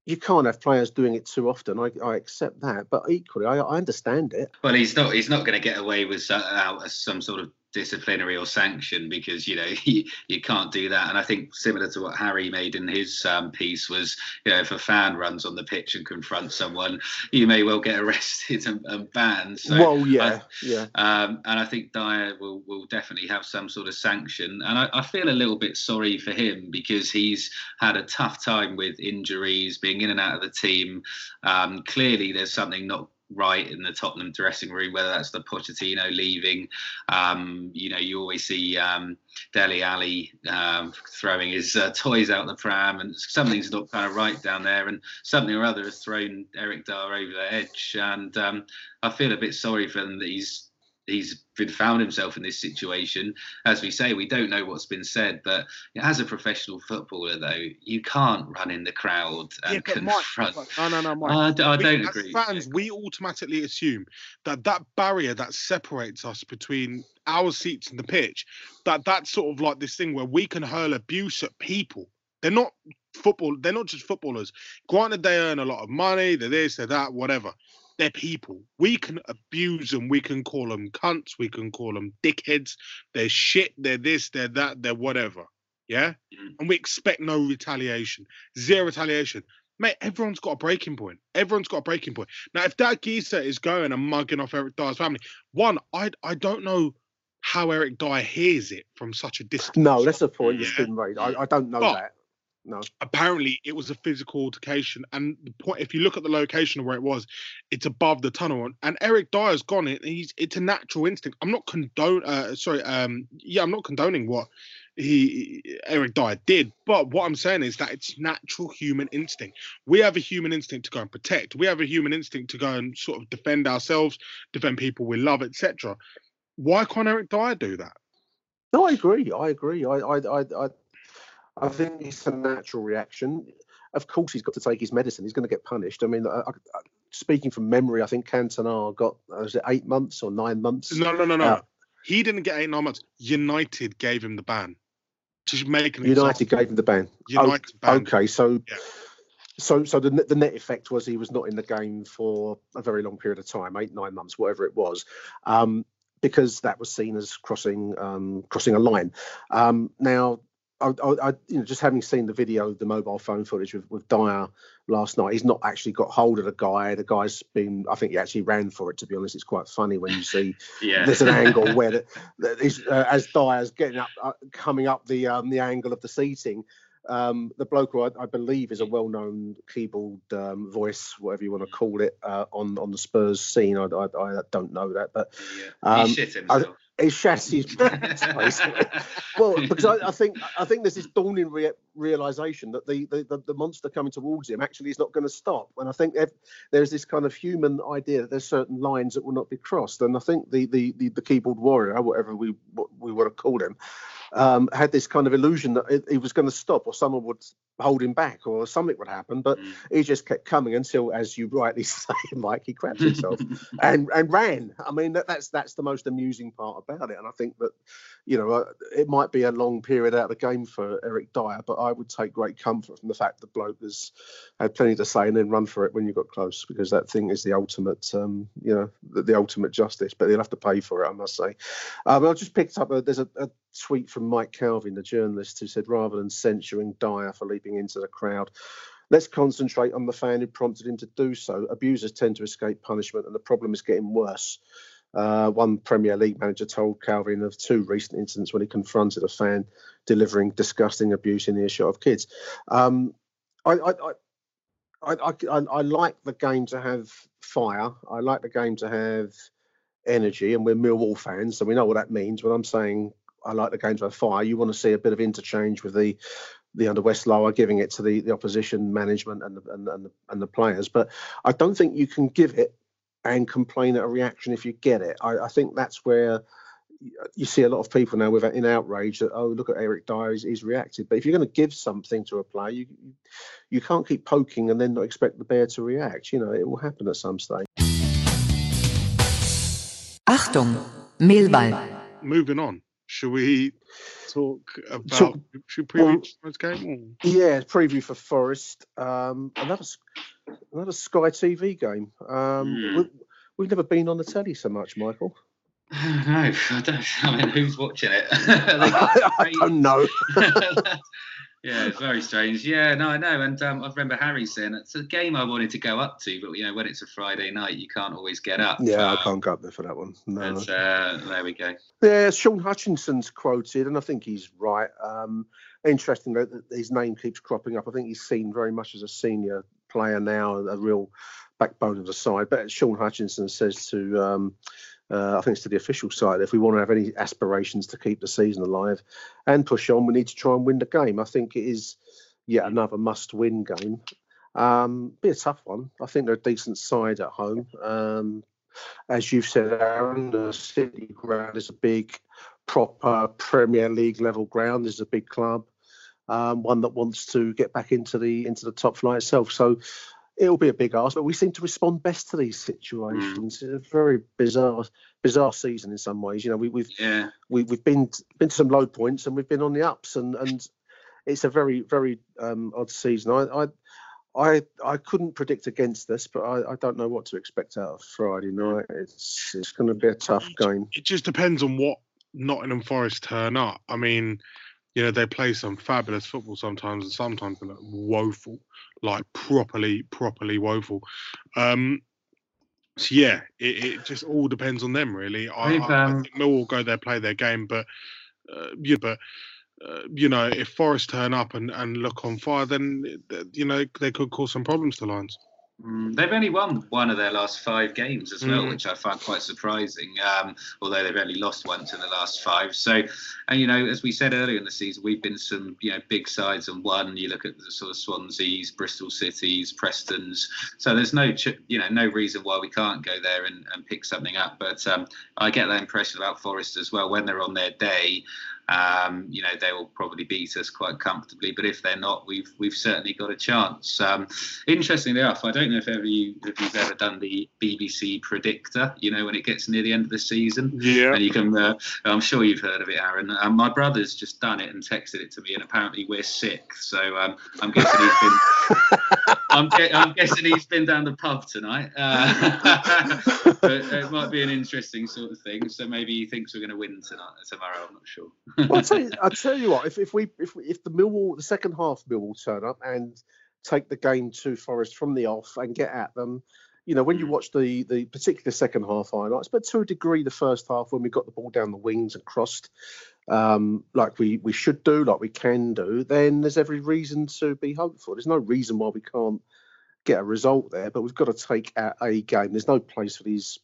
you can't have players doing it too often. I, I accept that, but equally, I, I, understand it. Well, he's not he's not going to get away with uh, some sort of disciplinary or sanction because you know you, you can't do that. And i think similar to what harry made in his um, piece was you know if a fan runs on the pitch and confronts someone you may well get arrested and, and banned. So well yeah I, yeah. um, and i think Dier will will definitely have some sort of sanction. And I, I feel a little bit sorry for him because he's had a tough time with injuries being in and out of the team. Um, clearly there's something not right in the Tottenham dressing room, whether that's the Pochettino leaving. Um, you know, you always see um, Dele Alli um, throwing his uh, toys out the pram, and something's not kind of right down there, and something or other has thrown Eric Dier over the edge. And um, I feel a bit sorry for him that he's he's been found himself in this situation. As we say, we don't know what's been said, but as a professional footballer, though, you can't run in the crowd and yeah, confront. Mike, no, no, no, Mike. I, I we, don't agree. fans, we automatically assume that that barrier that separates us between our seats and the pitch, that that's sort of like this thing where we can hurl abuse at people. They're not football. They're not just footballers. Granted, they earn a lot of money. They're this, they're that, whatever. They're people. We can abuse them. We can call them cunts. We can call them dickheads. They're shit. They're this. They're that. They're whatever. Yeah. Mm. And we expect no retaliation. Zero retaliation. Mate, everyone's got a breaking point. Everyone's got a breaking point. Now, if that geezer is going and mugging off Eric Dier's family, one, I I don't know how Eric Dier hears it from such a distance. No, that's the point yeah. that's been raised. I, I don't know but that. No. Apparently, it was a physical altercation, and the point, if you look at the location of where it was, it's above the tunnel. And Eric Dier's gone. It he's it's a natural instinct. I'm not condone. Uh, sorry. Um. Yeah, I'm not condoning what he Eric Dier did. But what I'm saying is that it's natural human instinct. We have a human instinct to go and protect. We have a human instinct to go and sort of defend ourselves, defend people we love, etc. Why can't Eric Dier do that? No, I agree. I agree. I I I I, think it's a natural reaction. Of course, he's got to take his medicine. He's going to get punished. I mean, I, I, speaking from memory, I think Cantona got was it eight months or nine months? No, no, no, no. Uh, he didn't get eight nine months. United gave him the ban to make an United example. gave him the ban. United oh, Okay, so yeah. so so the the net effect was he was not in the game for a very long period of time, eight nine months, whatever it was. Um, because that was seen as crossing um, crossing a line. Um, now I, I, you know, just having seen the video, the mobile phone footage with, with Dier last night, he's not actually got hold of the guy. The guy's been, I think he actually ran for it. To be honest, it's quite funny when you see yeah. there's an angle where the, the, uh, as Dier's getting up, uh, coming up the um, the angle of the seating. Um, the bloke who I, I, believe is a well-known keyboard um, voice, whatever you want to call it, uh, on on the Spurs scene. I, I, I don't know that, but yeah. he shit himself his chassis well, because I, I, think I think there's this dawning re- realization that the, the, the monster coming towards him actually is not going to stop, and I think there's this kind of human idea that there's certain lines that will not be crossed, and I think the the the, the keyboard warrior, whatever we what we want to call him, um, had this kind of illusion that it, it was going to stop or someone would hold him back or something would happen. But mm. he just kept coming until, as you rightly say, Mike, he crapped himself and and ran. I mean, that, that's that's the most amusing part about it. And I think that, you know, uh, it might be a long period out of the game for Eric Dier, but I would take great comfort from the fact the bloke has had plenty to say and then run for it when you got close because that thing is the ultimate, um, you know, the, the, ultimate justice. But he'll have to pay for it, I must say. Um, I just picked up a, there's a, a tweet from Mike Calvin, the journalist, who said rather than censuring Dier for leaping into the crowd, let's concentrate on the fan who prompted him to do so. Abusers tend to escape punishment, and the problem is getting worse. Uh, one Premier League manager told Calvin of two recent incidents when he confronted a fan delivering disgusting abuse in the earshot of kids. Um, I, I, I, I, I like the game to have fire. I like the game to have energy, and we're Millwall fans, so we know what that means. When I'm saying I like the games by fire. You want to see a bit of interchange with the the under West Lower, giving it to the, the opposition management and the, and, and, the, and the players. But I don't think you can give it and complain at a reaction if you get it. I, I think that's where you see a lot of people now with in outrage that oh look at Eric Dier he's, he's reacted. But if you're going to give something to a player, you you can't keep poking and then not expect the bear to react. You know it will happen at some stage. Achtung, Millwall. Moving on. Should we talk about so, should we preview well, game? Or? Yeah, preview for Forest. Um, another another Sky TV game. Um, mm. we, we've never been on the telly so much, Michael. No, I don't. I mean, who's watching it? I, I don't know. Yeah, it's very strange. Yeah, no, I know. And um, I remember Harry saying it's a game I wanted to go up to, but you know, when it's a Friday night, you can't always get up. Yeah, um, I can't go up there for that one. No. But, uh, there we go. Yeah, Shaun Hutchinson's quoted, and I think he's right. Um, interesting that his name keeps cropping up. I think he's seen very much as a senior player now, a real backbone of the side. But Shaun Hutchinson says to um, uh, I think it's to the official side. If we want to have any aspirations to keep the season alive and push on, we need to try and win the game. I think it is yet another must-win game. Um, be a tough one. I think they're a decent side at home. Um, as you've said, Aaron, the City ground is a big, proper Premier League level ground. It's a big club, um, one that wants to get back into the into the top flight itself. So it'll be a big ask, but we seem to respond best to these situations. Mm. It's a very bizarre, bizarre season in some ways. You know, we, we've yeah. we, we've been been to some low points and we've been on the ups, and and it's a very very um, odd season. I, I I I couldn't predict against this, but I, I don't know what to expect out of Friday night. It's it's going to be a tough game. It just depends on what Nottingham Forest turn up. I mean, you know, they play some fabulous football sometimes, and sometimes they're like woeful, like properly properly woeful. Um, so yeah, it, it just all depends on them really. I, I, I um, think Millwall go there, play their game, but uh, yeah, but uh, you know, if Forest turn up and, and look on fire, then uh, you know they could cause some problems to Lions. Mm, They've only won one of their last five games as well, Mm. which I find quite surprising. Um, although they've only lost once in the last five. So, and you know, as we said earlier in the season, we've been some you know big sides and won. You look at the sort of Swansea's, Bristol Cities, Preston's. So there's no ch- you know no reason why we can't go there and, and pick something up. But um, I get that impression about Forest as well. When they're on their day, um, you know they will probably beat us quite comfortably. But if they're not, we've we've certainly got a chance. Um, interestingly enough, I don't know if ever you if you've ever done the BBC predictor. You know when it gets near the end of the season, Yeah. and you can. Uh, I'm sure you've heard of it, Aaron. Um, my brother's just done it and texted it to me, and apparently we're sick. So um, I'm guessing he's been. I'm, gue- I'm guessing he's been down the pub tonight. Uh, but it might be an interesting sort of thing. So maybe he thinks we're going to win tonight, tomorrow. I'm not sure. well, I'll tell you, I'll tell you what. If, if we if if the Millwall the second half Millwall turn up and take the game to Forest from the off and get at them, you know, when you watch the the particular second half highlights, but to a degree the first half when we got the ball down the wings and crossed, um, like we we should do, like we can do, then there's every reason to be hopeful. There's no reason why we can't get a result there, but we've got to take out a game. There's no place for these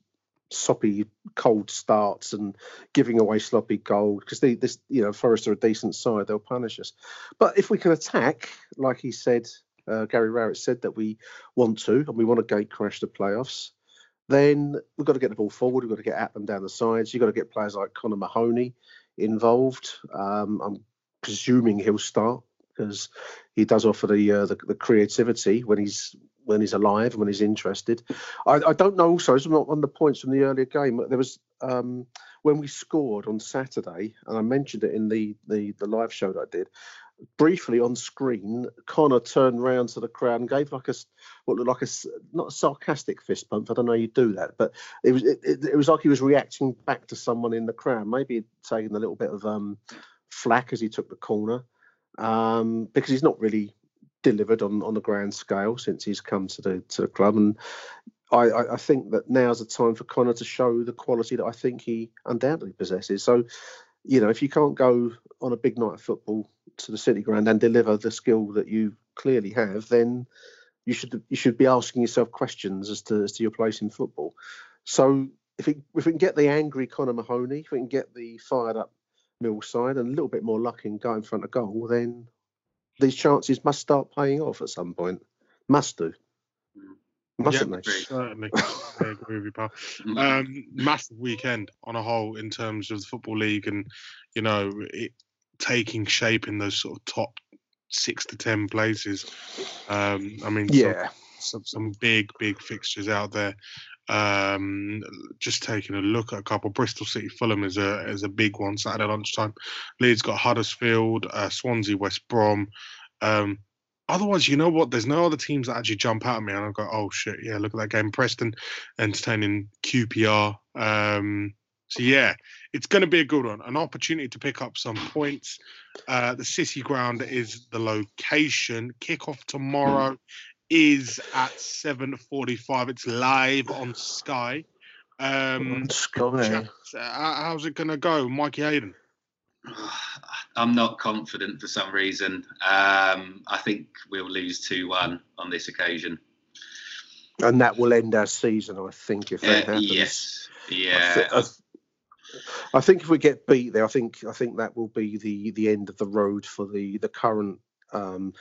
soppy cold starts and giving away sloppy gold because this you know Forest are a decent side they'll punish us but if we can attack like he said uh, Gary Rowett said that we want to and we want to gate crash the playoffs then we've got to get the ball forward we've got to get at them down the sides you've got to get players like Connor Mahoney involved um, I'm presuming he'll start because he does offer the, uh, the the creativity when he's when he's alive when he's interested. I, I don't know. Also, it's not on the points from the earlier game. There was um, when we scored on Saturday, and I mentioned it in the the, the live show that I did. Briefly on screen, Connor turned round to the crowd and gave like a what looked like a not a sarcastic fist bump. I don't know you do that, but it was it, it, it was like he was reacting back to someone in the crowd. Maybe he'd a little bit of um, flack as he took the corner um, because he's not really delivered on, on the grand scale since he's come to the to the club. And I, I think that now's the time for Connor to show the quality that I think he undoubtedly possesses. So, you know, if you can't go on a big night of football to the City Ground and deliver the skill that you clearly have, then you should you should be asking yourself questions as to as to your place in football. So if it, if we can get the angry Connor Mahoney, if we can get the fired up Mill side and a little bit more luck in going in front of goal, then these chances must start paying off at some point. Must do. Mustn't yeah, they? Certainly. I agree with you, pal. Um, massive weekend on a whole in terms of the Football League and, you know, it taking shape in those sort of top six to 10 places. Um, I mean, some- Yeah. some, some big, big fixtures out there. Um, just taking a look at a couple. Bristol City Fulham is a is a big one Saturday lunchtime. Leeds got Huddersfield, uh, Swansea, West Brom. Um, otherwise, you know what? There's no other teams that actually jump out at me, and I go, "Oh shit, yeah, look at that game." Preston entertaining QPR. Um, so yeah, it's going to be a good one, an opportunity to pick up some points. Uh, the City Ground is the location. Kickoff tomorrow is at 7:45. It's live on Sky. Um, Sky. uh, how's it going to go, Mikey Hayden? I'm not confident for some reason. Um, I think we'll lose 2 1 on this occasion. And that will end our season, I think, if that Uh, happens. yes. I, Yeah. thi- I th- I think if we get beat there, I think I think that will be the the end of the road for the the current um,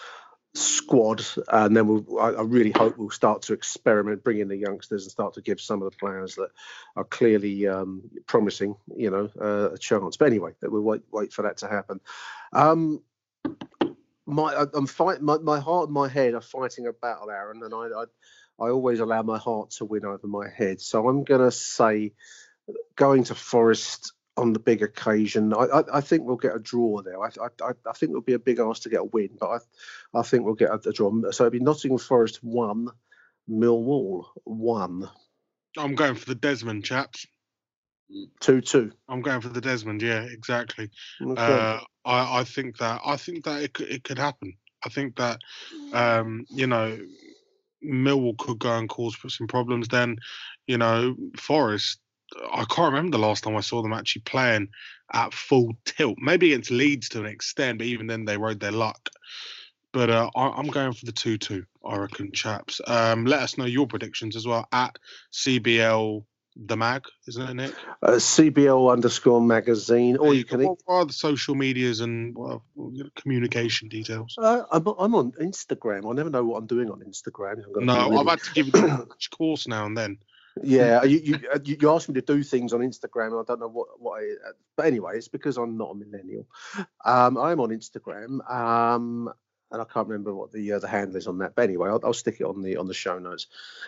squad, and then we'll. I, I really hope we'll start to experiment, bring in the youngsters, and start to give some of the players that are clearly um, promising, you know, uh, a chance. But anyway, that we'll wait wait for that to happen. Um, my I'm fight my, my heart and my head are fighting a battle, Aaron, and I, I I always allow my heart to win over my head. So I'm gonna say going to Forest, on the big occasion. I, I, I, think we'll get a draw there. I, I, I think it'll be a big ask to get a win, but I, I think we'll get a, a draw. So it'll be Nottingham Forest one, Millwall one. I'm going for the Desmond chaps. Two two. I'm going for the Desmond. Yeah, exactly. Okay. Uh, I I think that I think that it could it could happen. I think that um, you know Millwall could go and cause some problems. Then you know Forest I can't remember the last time I saw them actually playing at full tilt. Maybe against Leeds to an extent, but even then they rode their luck. But uh, I, am going for the 2 2, I reckon, chaps. Um, let us know your predictions as well at CBL the mag, isn't it, Nick? Uh, CBL underscore magazine, or you can. What are the social medias and well, communication details? Uh, I'm, I'm on Instagram. I never know what I'm doing on Instagram. No, I've had to give a course now and then. Yeah, you, you uh, you asked me to do things on Instagram, I don't know what what. I, uh, but anyway, it's because I'm not a millennial. Um, I'm on Instagram, um, and I can't remember what the uh, the handle is on that. But anyway, I'll, I'll, stick it on the on the show notes.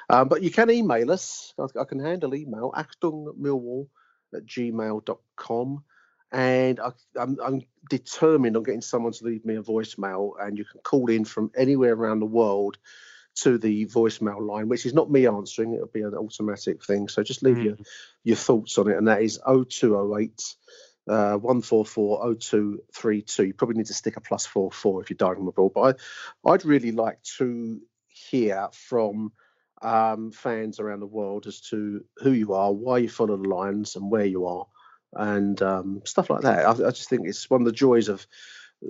Um, but you can email us. I, I can handle email achtungmillwall at gmail.com. and I, I'm, I'm determined on getting someone to leave me a voicemail, and you can call in from anywhere around the world to the voicemail line, which is not me answering, it'll be an automatic thing. So just leave mm. your your thoughts on it, and that is 0208 uh, 144 0232. You probably need to stick a plus four four if you're dialing abroad. But I, I'd really like to hear from um, fans around the world as to who you are, why you follow the lines, and where you are, and um, stuff like that. I, I, just think it's one of the joys of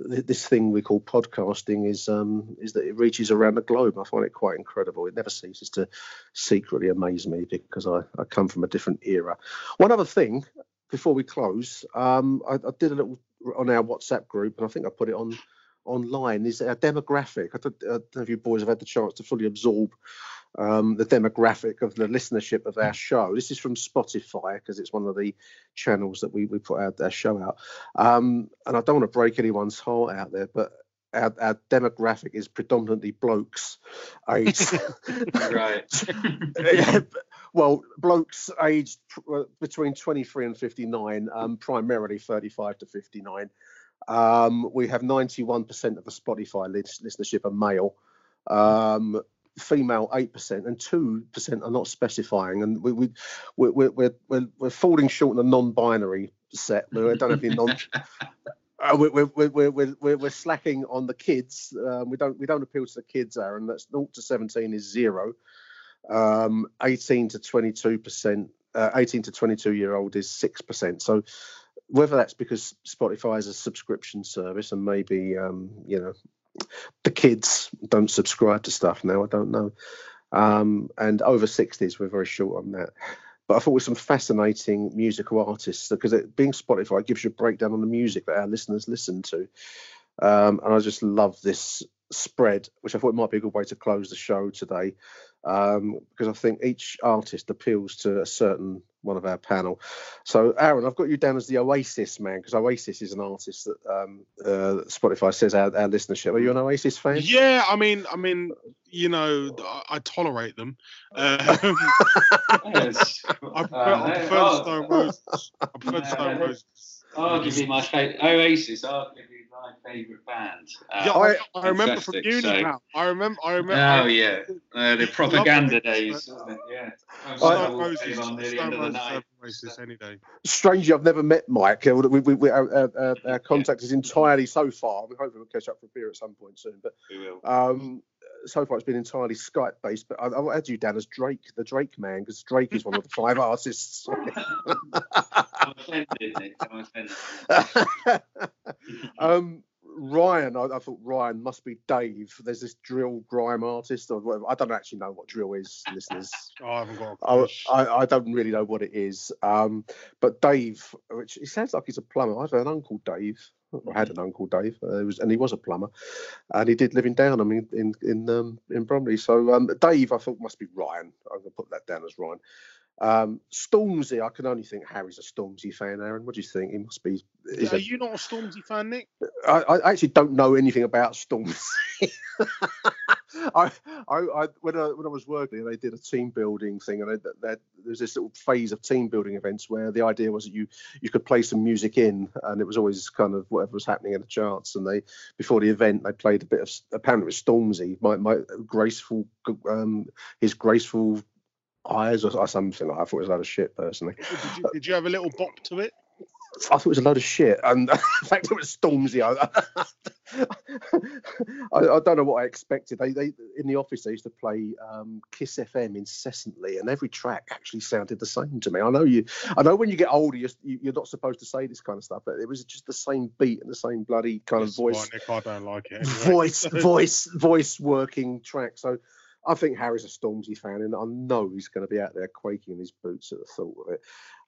this thing we call podcasting is um, is that it reaches around the globe. I find it quite incredible. It never ceases to secretly amaze me because I, I come from a different era. One other thing before we close, um, I, I, did a little on our WhatsApp group, and I think I put it on online. Is a demographic. I don't, I don't know if you boys have had the chance to fully absorb um, the demographic of the listenership of our show. This is from Spotify because it's one of the channels that we, we put our, our show out. Um, and I don't want to break anyone's heart out there, but our, our demographic is predominantly blokes aged right yeah, well blokes aged uh, between 23 and 59 um, primarily 35 to 59 um, we have 91% of the spotify listenership are male um, female 8% and 2% are not specifying. And we, we, we, we're, we're, we're falling short in the non-binary set. We don't have any non uh, we're, we're, we're, we're, we're slacking on the kids. Um, we don't we don't appeal to the kids aaron. That's 0 to 17 is zero. Um, 18 to 22 percent uh, 18 to 22 year old is 6% so whether that's because spotify is a subscription service and maybe um, you know the kids don't subscribe to stuff now. I don't know. Um, and over 60s, we're very short on that. But I thought with some fascinating musical artists because it, being Spotify gives you a breakdown on the music that our listeners listen to. Um, and I just love this spread, which I thought might be a good way to close the show today, um, because I think each artist appeals to a certain one of our panel. So, Aaron, I've got you down as the Oasis man because Oasis is an artist that um, uh, Spotify says our, our listenership. Are you an Oasis fan? Yeah, I mean, I mean, you know, I, I tolerate them. Um, yes. I prefer, uh, I prefer oh. Stone Roses. I prefer Stone Roses. Arguably my favourite Oasis. Arguably my favourite band. Uh, yeah, I, I remember from uni, so... I remember. I remember. Oh yeah, uh, the propaganda days, wasn't it? Yeah. Stone Roses, Stone Roses, any day. Strangely, I've never met Mike. We, we, we, our, our, our, contact is entirely so far. We hope we'll catch up for a beer at some point soon. But we will. Um, so far, it's been entirely Skype based. But I, I'll add you down as Drake, the Drake man, because Drake is one of the five artists. I'm offended, I'm offended. um, Ryan, I, I, thought Ryan must be Dave. There's this drill grime artist or whatever. I don't actually know what drill is, listeners. oh, I haven't got. I, I, I, don't really know what it is. Um, but Dave, which he sounds like he's a plumber. I've an uncle Dave. I had an uncle Dave, uh, was, and he was a plumber, and he did live in Downham in in in, um, in Bromley. So um, Dave, I thought must be Ryan. I'm gonna put that down as Ryan. Um, Stormzy, I can only think Harry's a Stormzy fan. Aaron, what do you think? He must be. Are a, you not a Stormzy fan, Nick? I, I actually don't know anything about Stormzy. I, I, I, when I when I was working, they did a team building thing, and they, they, there's this little phase of team building events where the idea was that you you could play some music in, and it was always kind of whatever was happening in the charts. And they before the event, they played a bit of apparently it was Stormzy, my my graceful um, his graceful eyes or, or something. I thought it was a lot of shit personally. Did you, did you have a little bop to it? I thought it was a load of shit, and in fact, it was Stormzy. I, I, I, don't know what I expected. They, they in the office they used to play um, Kiss FM incessantly, and every track actually sounded the same to me. I know you, I know when you get older, you're, you're not supposed to say this kind of stuff, but it was just the same beat and the same bloody kind of voice. Nick, I don't like it. Anyway. Voice, voice, voice working track. So I think Harry's a Stormzy fan, and I know he's going to be out there quaking in his boots at the thought of it.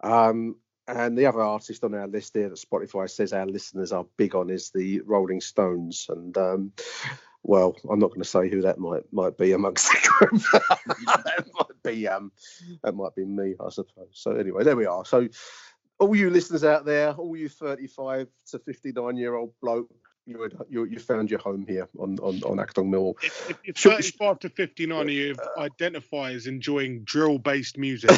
Um, and the other artist on our list here that Spotify says our listeners are big on is the Rolling Stones. And um, well, I'm not going to say who that might might be amongst the group. that might be um, that might be me, I suppose. So anyway, there we are. So all you listeners out there, all you 35 to 59 year old bloke you would you, you found your home here on on on Achtung Millwall. If, if you're 35 to 59, you identify as enjoying drill-based music.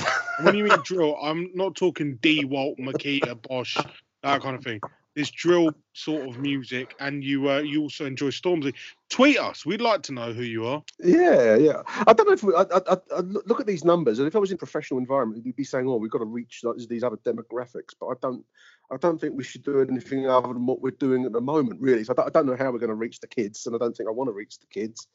when you mean drill, I'm not talking DeWalt, Makita, Bosch, that kind of thing. This drill sort of music, and you uh, you also enjoy Stormzy. Tweet us. We'd like to know who you are. Yeah, yeah. I don't know if we, I, I, I look at these numbers, and if I was in a professional environment, you'd be saying, "Oh, we've got to reach these other demographics." But I don't. I don't think we should do anything other than what we're doing at the moment, really. So I don't, I don't know how we're going to reach the kids, and I don't think I want to reach the kids.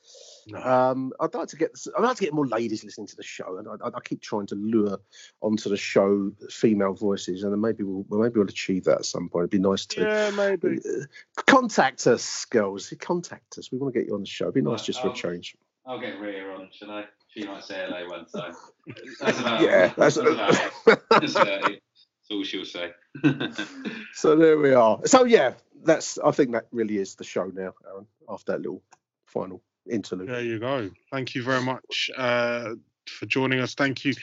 No. Um, I'd like to get I'd like to get more ladies listening to the show, and I, I, keep trying to lure onto the show female voices, and maybe we'll maybe we'll achieve that at some point. It'd be nice to yeah, maybe uh, contact us, girls. Contact us. We want to get you on the show. It'd be nice just I'll, for a change. I'll get Rhea on, shall I? She might say hello one time. That's about yeah, that's, that's about it. All she'll say. so there we are. So yeah, that's. I think that really is the show now, Aaron. After that little final interlude. There you go. Thank you very much uh, for joining us. Thank you,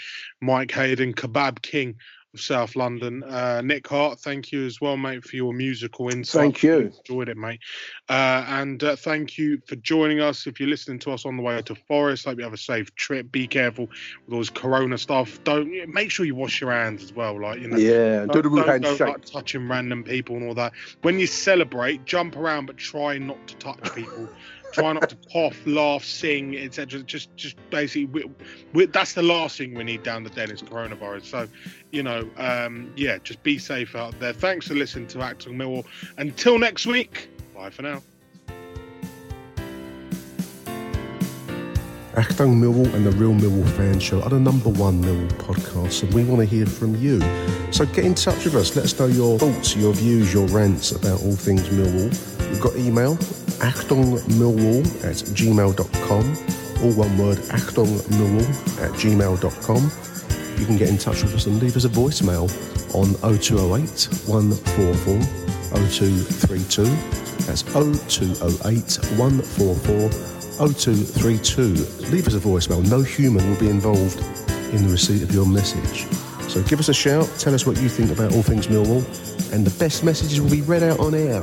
Mike Hayden, Kebab King of South London. Uh, Nick Hart, thank you as well, mate, for your musical insight. Thank you. Enjoyed it, mate. Uh, and uh, thank you for joining us. If you're listening to us on the way to Forest, hope you have a safe trip. Be careful with all this Corona stuff. Don't make sure you wash your hands as well. Like you know, yeah, do the don't, handshake. Like, touching random people and all that. When you celebrate, jump around, but try not to touch people. try not to cough, laugh, sing, etc. Just, just basically, we, we, that's the last thing we need down the den is coronavirus. So, you know, um, yeah, just be safe out there. Thanks for listening to Achtung Millwall. Until next week, bye for now. Achtung Millwall and the Real Millwall Fan Show are the number one Millwall podcast, and we want to hear from you. So get in touch with us. Let us know your thoughts, your views, your rants about all things Millwall. We've got email achtungmillwall at gmail.com. All one word, achtungmillwall at gmail.com. You can get in touch with us and leave us a voicemail on 0208 144 0232. That's 0208 144 0232. Leave us a voicemail. No human will be involved in the receipt of your message. So give us a shout, tell us what you think about all things Millwall, and the best messages will be read out on air.